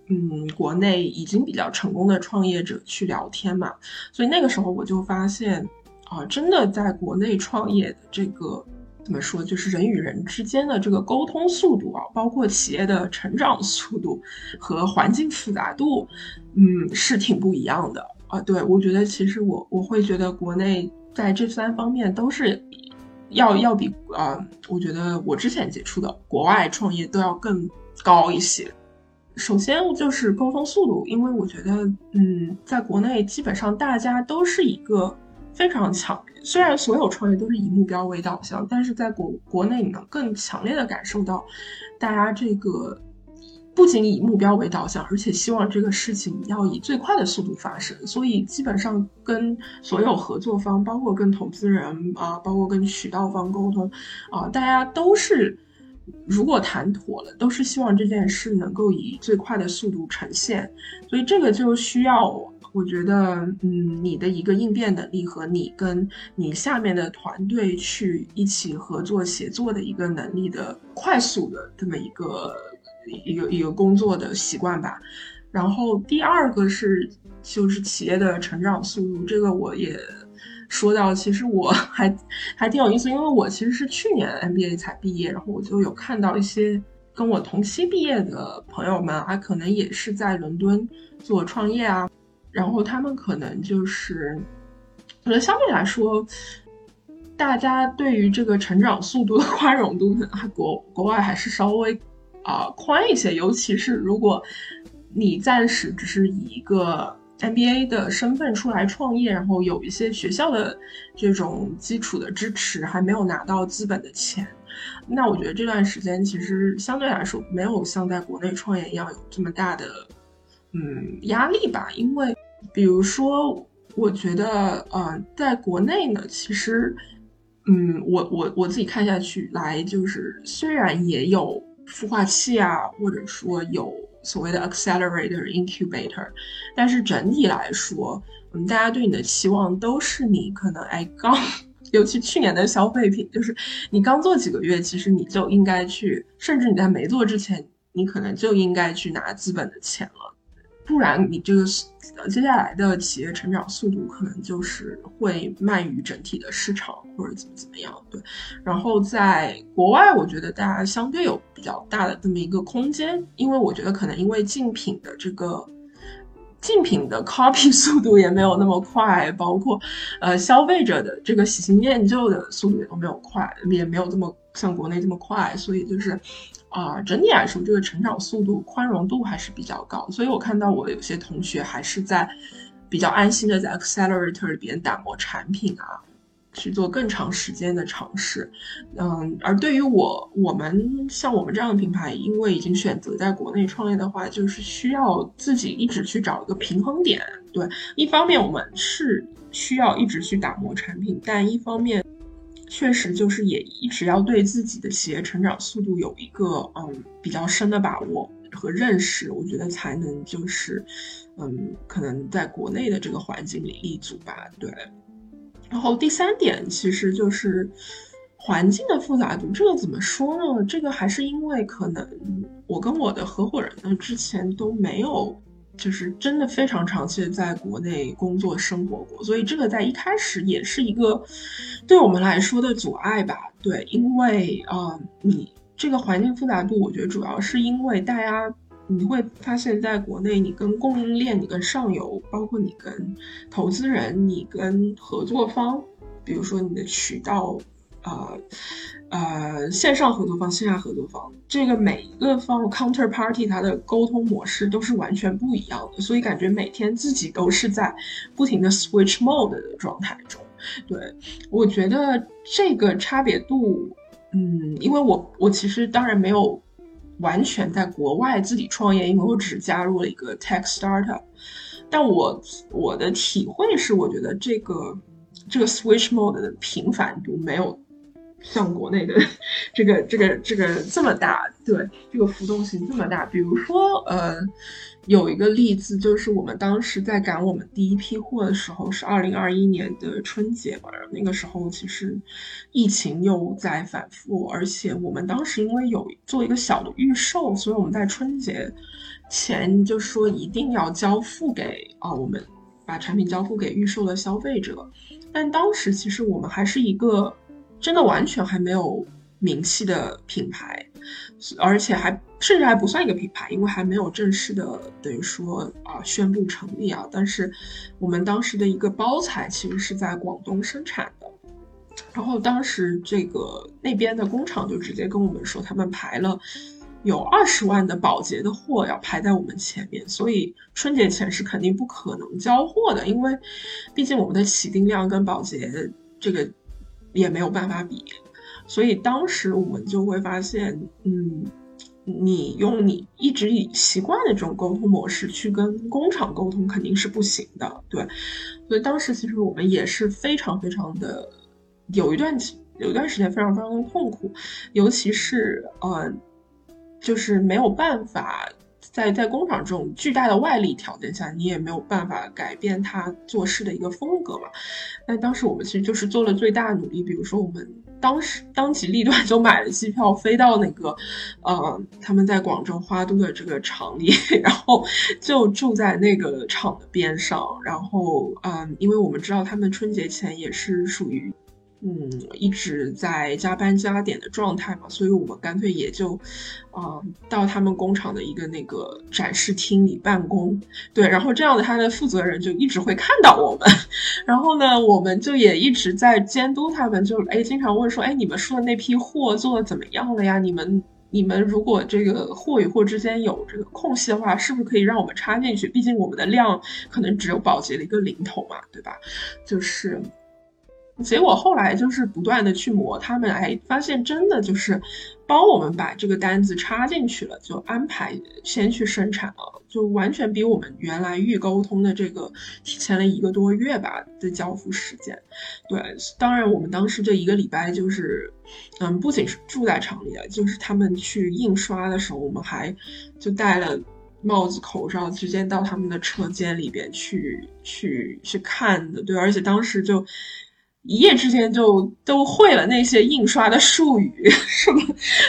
嗯国内已经比较成功的创业者去聊天嘛，所以那个时候我就发现啊，真的在国内创业的这个。怎么说？就是人与人之间的这个沟通速度啊，包括企业的成长速度和环境复杂度，嗯，是挺不一样的啊。对我觉得，其实我我会觉得国内在这三方面都是要要比啊，我觉得我之前接触的国外创业都要更高一些。首先就是沟通速度，因为我觉得，嗯，在国内基本上大家都是一个非常强，虽然所有创业都是以目标为导向，但是在国国内你能更强烈的感受到，大家这个。不仅以目标为导向，而且希望这个事情要以最快的速度发生。所以基本上跟所有合作方，包括跟投资人啊，包括跟渠道方沟通啊，大家都是如果谈妥了，都是希望这件事能够以最快的速度呈现。所以这个就需要，我觉得，嗯，你的一个应变能力和你跟你下面的团队去一起合作协作的一个能力的快速的这么一个。一个一个工作的习惯吧，然后第二个是就是企业的成长速度，这个我也说到，其实我 还还挺有意思，因为我其实是去年 MBA 才毕业，然后我就有看到一些跟我同期毕业的朋友们啊，可能也是在伦敦做创业啊，然后他们可能就是，可能相对来说，大家对于这个成长速度的 宽容度，可能还国国外还是稍微。啊，宽一些，尤其是如果你暂时只是以一个 MBA 的身份出来创业，然后有一些学校的这种基础的支持，还没有拿到资本的钱，那我觉得这段时间其实相对来说没有像在国内创业一样有这么大的嗯压力吧。因为比如说，我觉得呃，在国内呢，其实嗯，我我我自己看下去来，就是虽然也有。孵化器啊，或者说有所谓的 accelerator incubator，但是整体来说，嗯，大家对你的期望都是你可能哎刚，尤其去年的消费品，就是你刚做几个月，其实你就应该去，甚至你在没做之前，你可能就应该去拿资本的钱了。不然，你这个接下来的企业成长速度可能就是会慢于整体的市场，或者怎么怎么样。对，然后在国外，我觉得大家相对有比较大的这么一个空间，因为我觉得可能因为竞品的这个竞品的 copy 速度也没有那么快，包括呃消费者的这个喜新厌旧的速度也都没有快，也没有这么像国内这么快，所以就是。啊，整体来说，这个成长速度、宽容度还是比较高，所以我看到我有些同学还是在比较安心的在 accelerator 里边打磨产品啊，去做更长时间的尝试。嗯，而对于我，我们像我们这样的品牌，因为已经选择在国内创业的话，就是需要自己一直去找一个平衡点。对，一方面我们是需要一直去打磨产品，但一方面。确实，就是也一直要对自己的企业成长速度有一个嗯比较深的把握和认识，我觉得才能就是嗯可能在国内的这个环境里立足吧。对。然后第三点其实就是环境的复杂度，这个怎么说呢？这个还是因为可能我跟我的合伙人呢之前都没有。就是真的非常长期的在国内工作生活过，所以这个在一开始也是一个对我们来说的阻碍吧。对，因为啊，你这个环境复杂度，我觉得主要是因为大家你会发现在国内，你跟供应链、你跟上游，包括你跟投资人、你跟合作方，比如说你的渠道。呃，呃，线上合作方、线下合作方，这个每一个方 counterparty 它的沟通模式都是完全不一样的，所以感觉每天自己都是在不停的 switch mode 的状态中。对我觉得这个差别度，嗯，因为我我其实当然没有完全在国外自己创业，因为我只加入了一个 tech startup，但我我的体会是，我觉得这个这个 switch mode 的频繁度没有。像国内的 这个这个这个这么大，对这个浮动性这么大。比如说，呃，有一个例子就是我们当时在赶我们第一批货的时候，是二零二一年的春节吧。那个时候其实疫情又在反复，而且我们当时因为有做一个小的预售，所以我们在春节前就说一定要交付给啊，我们把产品交付给预售的消费者。但当时其实我们还是一个。真的完全还没有名气的品牌，而且还甚至还不算一个品牌，因为还没有正式的等于说啊宣布成立啊。但是我们当时的一个包材其实是在广东生产的，然后当时这个那边的工厂就直接跟我们说，他们排了有二十万的保洁的货要排在我们前面，所以春节前是肯定不可能交货的，因为毕竟我们的起订量跟保洁这个也没有办法比，所以当时我们就会发现，嗯。你用你一直以习惯的这种沟通模式去跟工厂沟通肯定是不行的，对。所以当时其实我们也是非常非常的有一段有一段时间非常非常的痛苦，尤其是呃，就是没有办法。在在工厂这种巨大的外力条件下，你也没有办法改变他做事的一个风格嘛。那当时我们其实就是做了最大努力，比如说我们当时当机立断就买了机票飞到那个，呃，他们在广州花都的这个厂里，然后就住在那个厂的边上。然后，嗯，因为我们知道他们春节前也是属于。嗯，一直在加班加点的状态嘛，所以我们干脆也就，啊，到他们工厂的一个那个展示厅里办公。对，然后这样的他的负责人就一直会看到我们，然后呢，我们就也一直在监督他们，就哎，经常问说，哎，你们说的那批货做的怎么样了呀？你们你们如果这个货与货之间有这个空隙的话，是不是可以让我们插进去？毕竟我们的量可能只有保洁的一个零头嘛，对吧？就是。结果后来就是不断的去磨，他们哎发现真的就是帮我们把这个单子插进去了，就安排先去生产了，就完全比我们原来预沟通的这个提前了一个多月吧的交付时间。对，当然我们当时这一个礼拜就是，嗯，不仅是住在厂里啊，就是他们去印刷的时候，我们还就戴了帽子、口罩，直接到他们的车间里边去去去看的。对，而且当时就。一夜之间就都会了那些印刷的术语，什么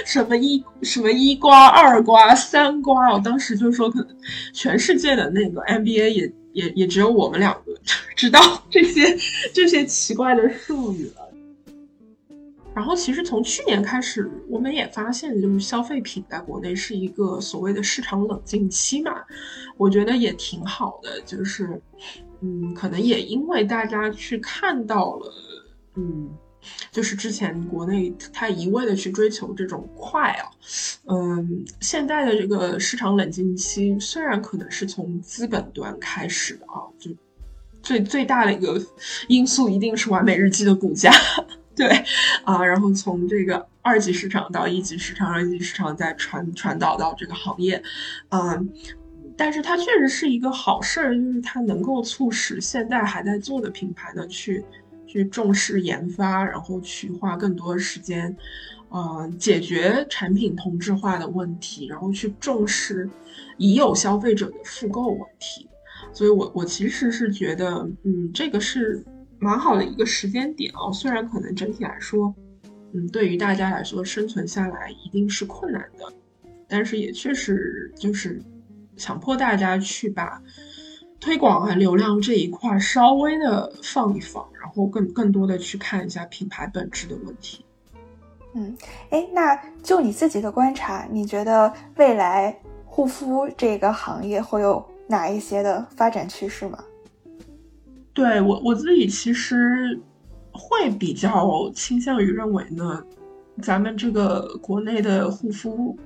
什么一什么一刮二刮三刮，我当时就说，可能全世界的那个 MBA 也也也只有我们两个知 道这些这些奇怪的术语了。然后，其实从去年开始，我们也发现，就是消费品在国内是一个所谓的市场冷静期嘛，我觉得也挺好的，就是。嗯，可能也因为大家去看到了，嗯，就是之前国内太一味的去追求这种快啊，嗯，现在的这个市场冷静期虽然可能是从资本端开始的啊，就最最大的一个因素一定是完美日记的股价，对啊，然后从这个二级市场到一级市场，二级市场再传传导到这个行业，嗯。但是它确实是一个好事儿，就是它能够促使现在还在做的品牌呢，去去重视研发，然后去花更多时间，呃，解决产品同质化的问题，然后去重视已有消费者的复购问题。所以，我我其实是觉得，嗯，这个是蛮好的一个时间点哦。虽然可能整体来说，嗯，对于大家来说生存下来一定是困难的，但是也确实就是。强迫大家去把推广和流量这一块稍微的放一放，然后更更多的去看一下品牌本质的问题。嗯，哎，那就你自己的观察，你觉得未来护肤这个行业会有哪一些的发展趋势吗？对我我自己其实会比较倾向于认为呢。咱们这个国内的护肤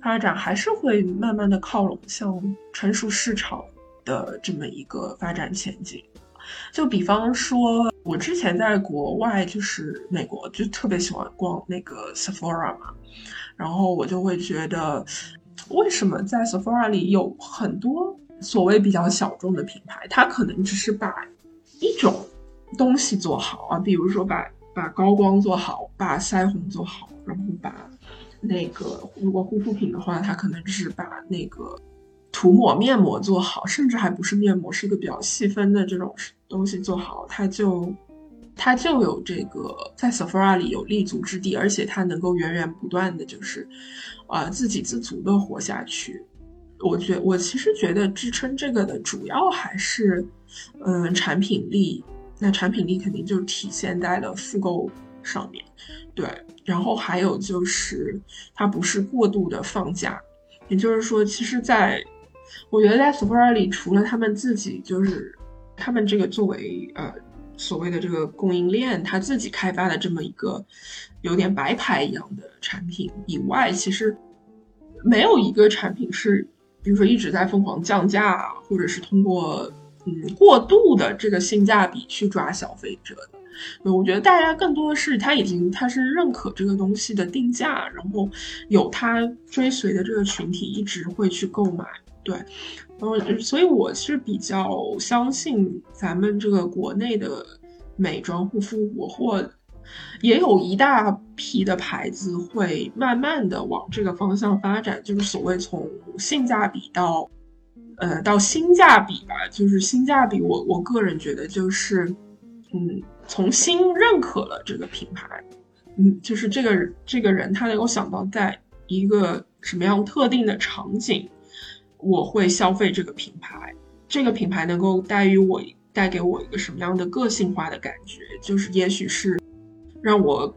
发展还是会慢慢的靠拢向成熟市场的这么一个发展前景。就比方说，我之前在国外，就是美国，就特别喜欢逛那个 Sephora 嘛，然后我就会觉得，为什么在 Sephora 里有很多所谓比较小众的品牌，它可能只是把一种东西做好啊，比如说把。把高光做好，把腮红做好，然后把那个如果护肤品的话，它可能只是把那个涂抹面膜做好，甚至还不是面膜，是一个比较细分的这种东西做好，它就它就有这个在 Sephora 里有立足之地，而且它能够源源不断的就是啊自给自足的活下去。我觉我其实觉得支撑这个的主要还是嗯产品力。那产品力肯定就体现在了复购上面，对，然后还有就是它不是过度的放假，也就是说，其实，在我觉得在 Sephora 里，除了他们自己，就是他们这个作为呃所谓的这个供应链，他自己开发的这么一个有点白牌一样的产品以外，其实没有一个产品是，比如说一直在疯狂降价，或者是通过嗯过度的这个性价比去抓消费者的。我觉得大家更多的是他已经他是认可这个东西的定价，然后有他追随的这个群体一直会去购买。对，然后所以我是比较相信咱们这个国内的美妆护肤，国货也有一大批的牌子会慢慢的往这个方向发展，就是所谓从性价比到呃到性价比吧，就是性价比，我我个人觉得就是嗯从新认可了这个品牌，嗯就是这个这个人他能够想到在一个什么样特定的场景。我会消费这个品牌，这个品牌能够带予我带给我一个什么样的个性化的感觉？就是也许是让我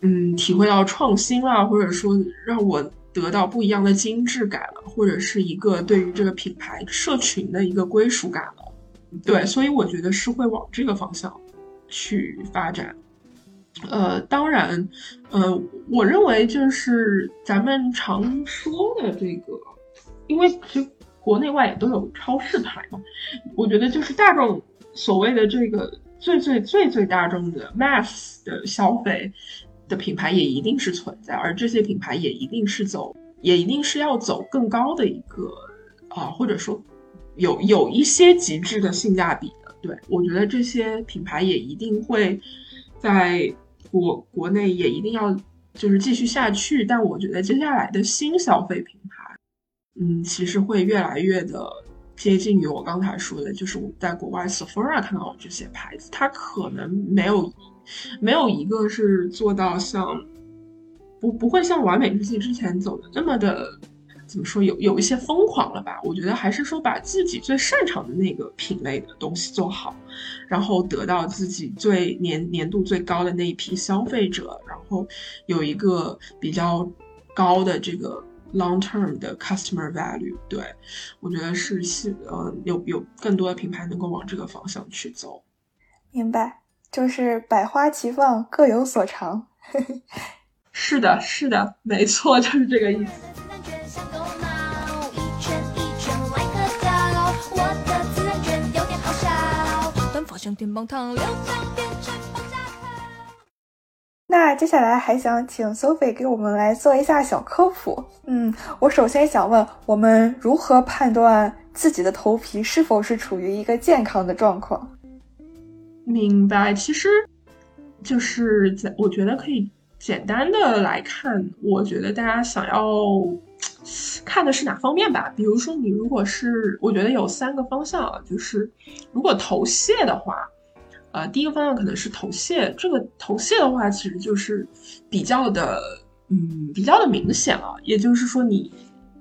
嗯体会到创新了，或者说让我得到不一样的精致感了，或者是一个对于这个品牌社群的一个归属感了。对，所以我觉得是会往这个方向去发展。呃，当然，呃，我认为就是咱们常说的这个。因为其实国内外也都有超市牌嘛，我觉得就是大众所谓的这个最最最最大众的 mass 的消费的品牌也一定是存在，而这些品牌也一定是走，也一定是要走更高的一个啊，或者说有有一些极致的性价比的。对我觉得这些品牌也一定会在国国内也一定要就是继续下去，但我觉得接下来的新消费品牌。嗯，其实会越来越的接近于我刚才说的，就是我们在国外 Sephora 看到的这些牌子，它可能没有没有一个是做到像不不会像完美日记之前走的那么的怎么说有有一些疯狂了吧？我觉得还是说把自己最擅长的那个品类的东西做好，然后得到自己最年年度最高的那一批消费者，然后有一个比较高的这个。Long term 的 customer value，对我觉得是是呃有有更多的品牌能够往这个方向去走。明白，就是百花齐放，各有所长。是的，是的，没错，就是这个意思。那接下来还想请 Sophie 给我们来做一下小科普。嗯，我首先想问，我们如何判断自己的头皮是否是处于一个健康的状况？明白，其实就是在我觉得可以简单的来看，我觉得大家想要看的是哪方面吧？比如说，你如果是，我觉得有三个方向啊，就是如果头屑的话。呃，第一个方向可能是头屑，这个头屑的话，其实就是比较的，嗯，比较的明显了。也就是说，你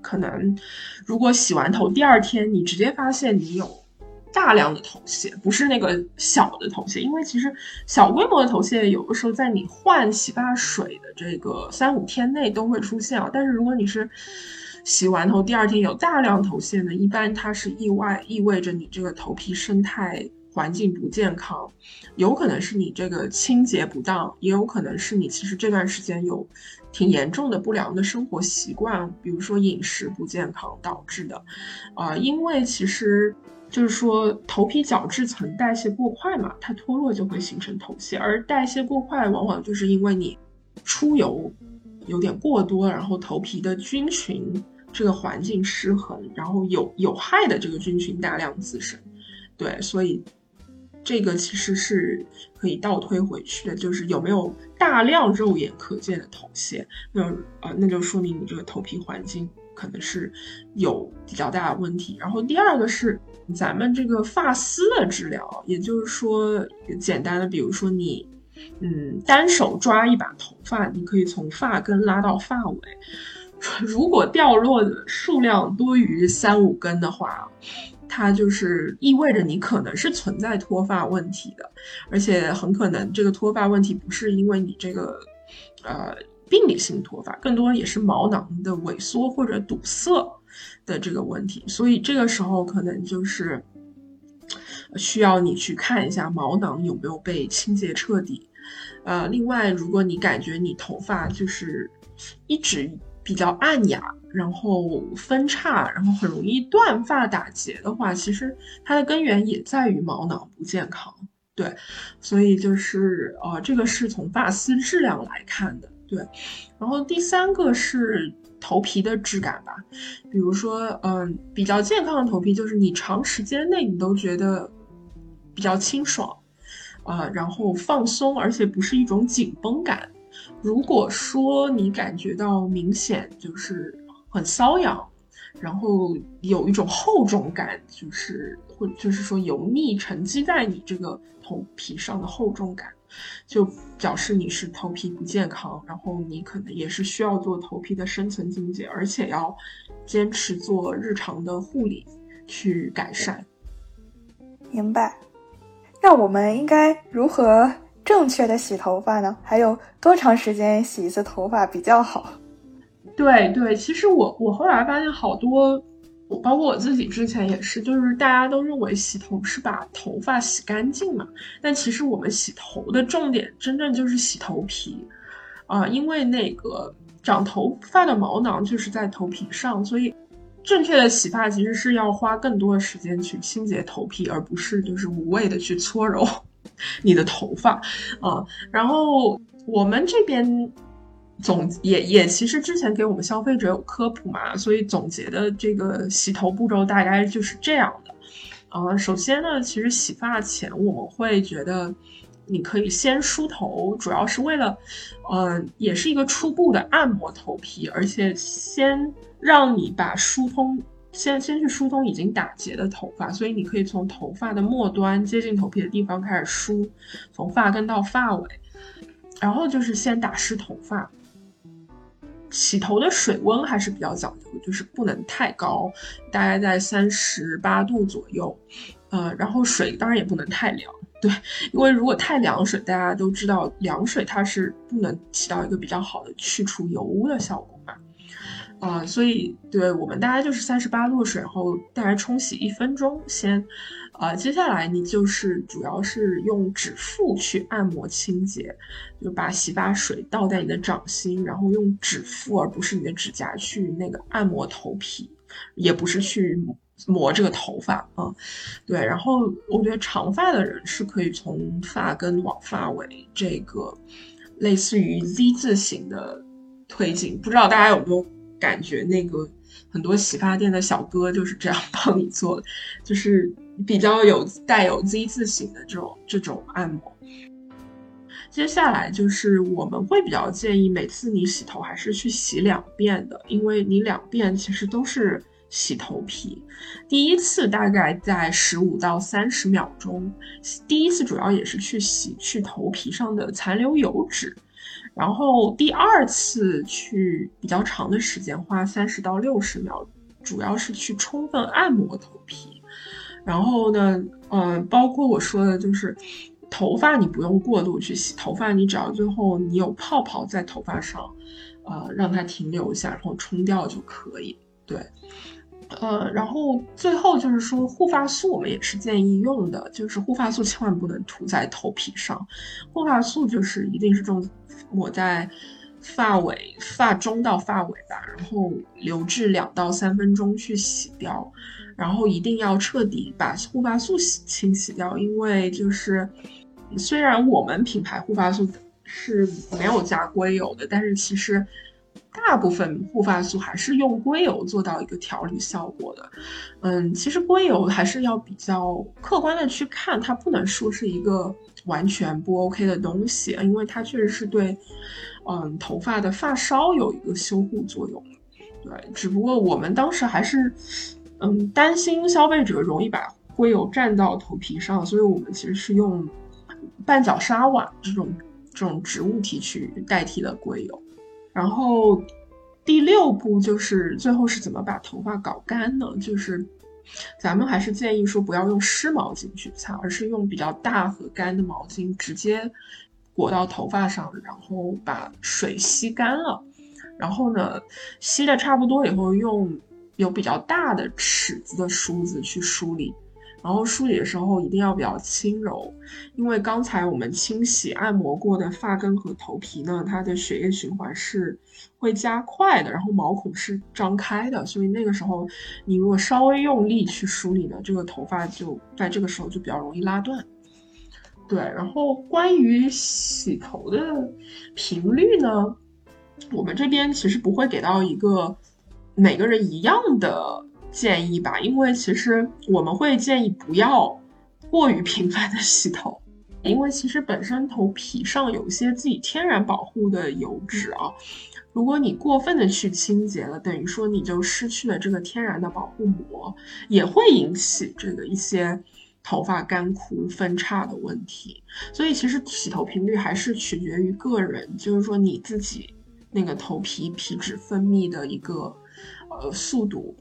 可能如果洗完头第二天，你直接发现你有大量的头屑，不是那个小的头屑，因为其实小规模的头屑有的时候在你换洗发水的这个三五天内都会出现啊。但是如果你是洗完头第二天有大量头屑呢，一般它是意外意味着你这个头皮生态。环境不健康，有可能是你这个清洁不当，也有可能是你其实这段时间有挺严重的不良的生活习惯，比如说饮食不健康导致的。啊，因为其实就是说头皮角质层代谢过快嘛，它脱落就会形成头屑，而代谢过快往往就是因为你出油有点过多，然后头皮的菌群这个环境失衡，然后有有害的这个菌群大量滋生，对，所以。这个其实是可以倒推回去的，就是有没有大量肉眼可见的头屑，那呃，那就说明你这个头皮环境可能是有比较大的问题。然后第二个是咱们这个发丝的治疗，也就是说简单的，比如说你，嗯，单手抓一把头发，你可以从发根拉到发尾，如果掉落的数量多于三五根的话。它就是意味着你可能是存在脱发问题的，而且很可能这个脱发问题不是因为你这个，呃，病理性脱发，更多也是毛囊的萎缩或者堵塞的这个问题。所以这个时候可能就是，需要你去看一下毛囊有没有被清洁彻底。呃，另外，如果你感觉你头发就是一直比较暗哑，然后分叉，然后很容易断发打结的话，其实它的根源也在于毛囊不健康。对，所以就是呃，这个是从发丝质量来看的。对，然后第三个是头皮的质感吧，比如说，嗯，比较健康的头皮就是你长时间内你都觉得比较清爽，啊，然后放松，而且不是一种紧绷感。如果说你感觉到明显就是很瘙痒。然后有一种厚重感，就是会就是说油腻沉积在你这个头皮上的厚重感，就表示你是头皮不健康。然后你可能也是需要做头皮的深层清洁，而且要坚持做日常的护理去改善。明白。那我们应该如何正确的洗头发呢？还有多长时间洗一次头发比较好？对对，其实我我后来发现好多，我包括我自己之前也是，就是大家都认为洗头是把头发洗干净嘛，但其实我们洗头的重点真正就是洗头皮，啊，因为那个长头发的毛囊就是在头皮上，所以正确的洗发其实是要花更多的时间去清洁头皮，而不是就是无谓的去搓揉 你的头发，啊，然后我们这边。总也也其实之前给我们消费者有科普嘛，所以总结的这个洗头步骤大概就是这样的。呃，首先呢，其实洗发前我们会觉得你可以先梳头，主要是为了，呃，也是一个初步的按摩头皮，而且先让你把疏通，先先去疏通已经打结的头发，所以你可以从头发的末端接近头皮的地方开始梳，从发根到发尾，然后就是先打湿头发。洗头的水温还是比较讲究，就是不能太高，大概在三十八度左右。呃，然后水当然也不能太凉，对，因为如果太凉水，大家都知道凉水它是不能起到一个比较好的去除油污的效果嘛。啊，所以对我们大家就是三十八度水后，大概冲洗一分钟先。呃，接下来你就是主要是用指腹去按摩清洁，就把洗发水倒在你的掌心，然后用指腹而不是你的指甲去那个按摩头皮，也不是去磨这个头发啊。对，然后我觉得长发的人是可以从发根往发尾这个类似于 Z 字形的推进，不知道大家有没有感觉那个很多洗发店的小哥就是这样帮你做的，就是。比较有带有 Z 字形的这种这种按摩，接下来就是我们会比较建议每次你洗头还是去洗两遍的，因为你两遍其实都是洗头皮。第一次大概在十五到三十秒钟，第一次主要也是去洗去头皮上的残留油脂，然后第二次去比较长的时间，花三十到六十秒，主要是去充分按摩头皮。然后呢，嗯，包括我说的，就是头发你不用过度去洗，头发你只要最后你有泡泡在头发上，呃，让它停留一下，然后冲掉就可以。对，呃，然后最后就是说护发素，我们也是建议用的，就是护发素千万不能涂在头皮上，护发素就是一定是这种抹在发尾、发中到发尾吧，然后留置两到三分钟去洗掉。然后一定要彻底把护发素洗清洗掉，因为就是虽然我们品牌护发素是没有加硅油的，但是其实大部分护发素还是用硅油做到一个调理效果的。嗯，其实硅油还是要比较客观的去看，它不能说是一个完全不 OK 的东西，因为它确实是对嗯头发的发梢有一个修护作用。对，只不过我们当时还是。嗯，担心消费者容易把硅油蘸到头皮上，所以我们其实是用半角鲨烷这种这种植物提取代替了硅油。然后第六步就是最后是怎么把头发搞干呢？就是咱们还是建议说不要用湿毛巾去擦，而是用比较大和干的毛巾直接裹到头发上，然后把水吸干了。然后呢，吸的差不多以后用。有比较大的尺子的梳子去梳理，然后梳理的时候一定要比较轻柔，因为刚才我们清洗按摩过的发根和头皮呢，它的血液循环是会加快的，然后毛孔是张开的，所以那个时候你如果稍微用力去梳理呢，这个头发就在这个时候就比较容易拉断。对，然后关于洗头的频率呢，我们这边其实不会给到一个每个人一样的。建议吧，因为其实我们会建议不要过于频繁的洗头，因为其实本身头皮上有一些自己天然保护的油脂啊，如果你过分的去清洁了，等于说你就失去了这个天然的保护膜，也会引起这个一些头发干枯分叉的问题。所以其实洗头频率还是取决于个人，就是说你自己那个头皮皮脂分泌的一个呃速度。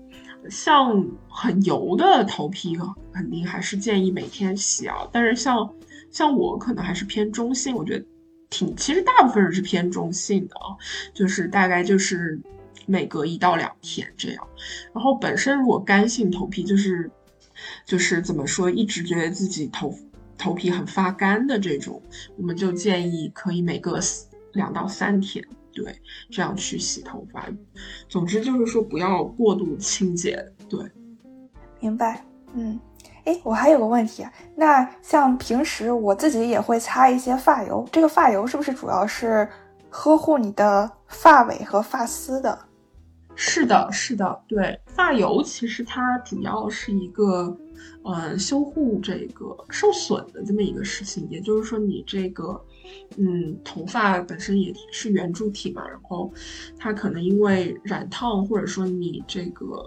像很油的头皮，肯定还是建议每天洗啊。但是像像我可能还是偏中性，我觉得挺，其实大部分人是偏中性的啊，就是大概就是每隔一到两天这样。然后本身如果干性头皮，就是就是怎么说，一直觉得自己头头皮很发干的这种，我们就建议可以每隔两到三天。对，这样去洗头发。总之就是说，不要过度清洁。对，明白。嗯，哎，我还有个问题啊，那像平时我自己也会擦一些发油，这个发油是不是主要是呵护你的发尾和发丝的？是的，是的，对，发油其实它主要是一个，嗯，修护这个受损的这么一个事情。也就是说，你这个。嗯，头发本身也是圆柱体嘛，然后它可能因为染烫，或者说你这个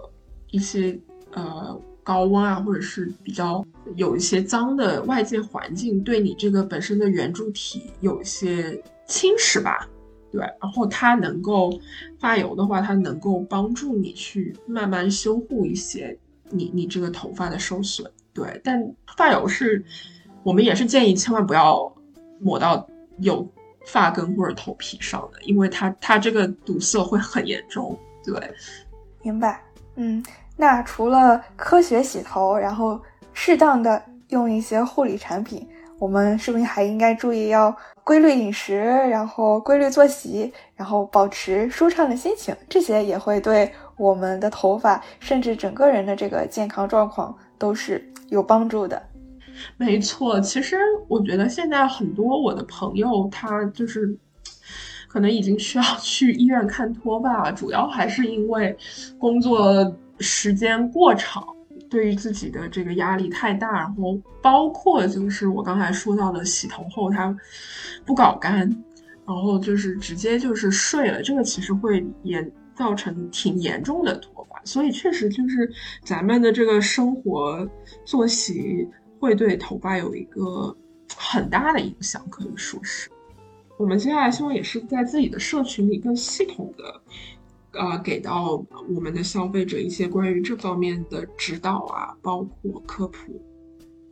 一些呃高温啊，或者是比较有一些脏的外界环境，对你这个本身的圆柱体有一些侵蚀吧。对，然后它能够发油的话，它能够帮助你去慢慢修护一些你你这个头发的受损。对，但发油是我们也是建议千万不要。抹到有发根或者头皮上的，因为它它这个堵塞会很严重。对，明白。嗯，那除了科学洗头，然后适当的用一些护理产品，我们是不是还应该注意要规律饮食，然后规律作息，然后保持舒畅的心情？这些也会对我们的头发，甚至整个人的这个健康状况都是有帮助的。没错，其实我觉得现在很多我的朋友，他就是可能已经需要去医院看脱发，主要还是因为工作时间过长，对于自己的这个压力太大，然后包括就是我刚才说到的洗头后他不搞干，然后就是直接就是睡了，这个其实会严造成挺严重的脱发，所以确实就是咱们的这个生活作息。会对头发有一个很大的影响，可以说是。我们接下来希望也是在自己的社群里更系统的，呃，给到我们的消费者一些关于这方面的指导啊，包括科普。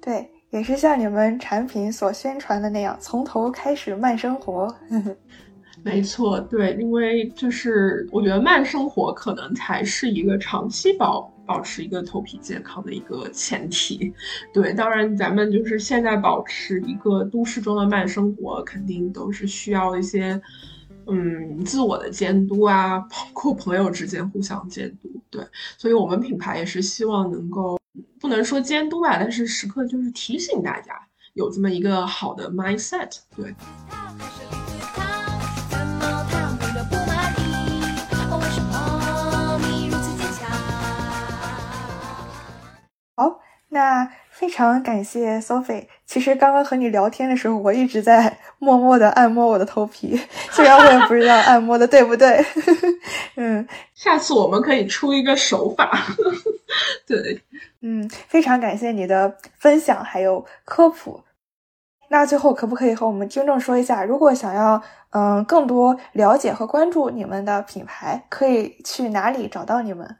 对，也是像你们产品所宣传的那样，从头开始慢生活。没错，对，因为就是我觉得慢生活可能才是一个长期保。保持一个头皮健康的一个前提，对，当然咱们就是现在保持一个都市中的慢生活，肯定都是需要一些，嗯，自我的监督啊，包括朋友之间互相监督，对，所以我们品牌也是希望能够，不能说监督吧，但是时刻就是提醒大家有这么一个好的 mindset，对。好，那非常感谢 Sophie。其实刚刚和你聊天的时候，我一直在 默默的按摩我的头皮，虽然我也不知道按摩的对不对。嗯，下次我们可以出一个手法。对，嗯，非常感谢你的分享还有科普。那最后可不可以和我们听众说一下，如果想要嗯更多了解和关注你们的品牌，可以去哪里找到你们？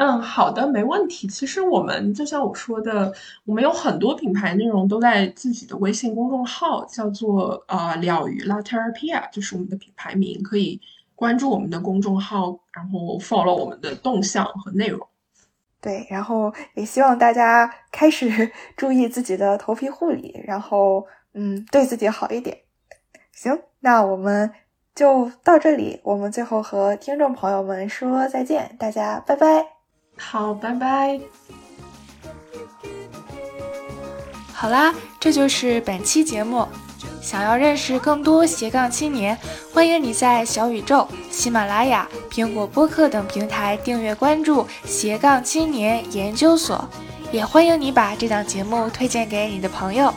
嗯，好的，没问题。其实我们就像我说的，我们有很多品牌内容都在自己的微信公众号，叫做呃“疗愈 La Terapia”，就是我们的品牌名，可以关注我们的公众号，然后 follow 我们的动向和内容。对，然后也希望大家 开始 注意自己的头皮护理，然后嗯，对自己好一点。行，那我们就到这里，我们最后和听众朋友们说再见，大家拜拜。好，拜拜。好啦，这就是本期节目。想要认识更多斜杠青年，欢迎你在小宇宙、喜马拉雅、苹果播客等平台订阅关注斜杠青年研究所，也欢迎你把这档节目推荐给你的朋友。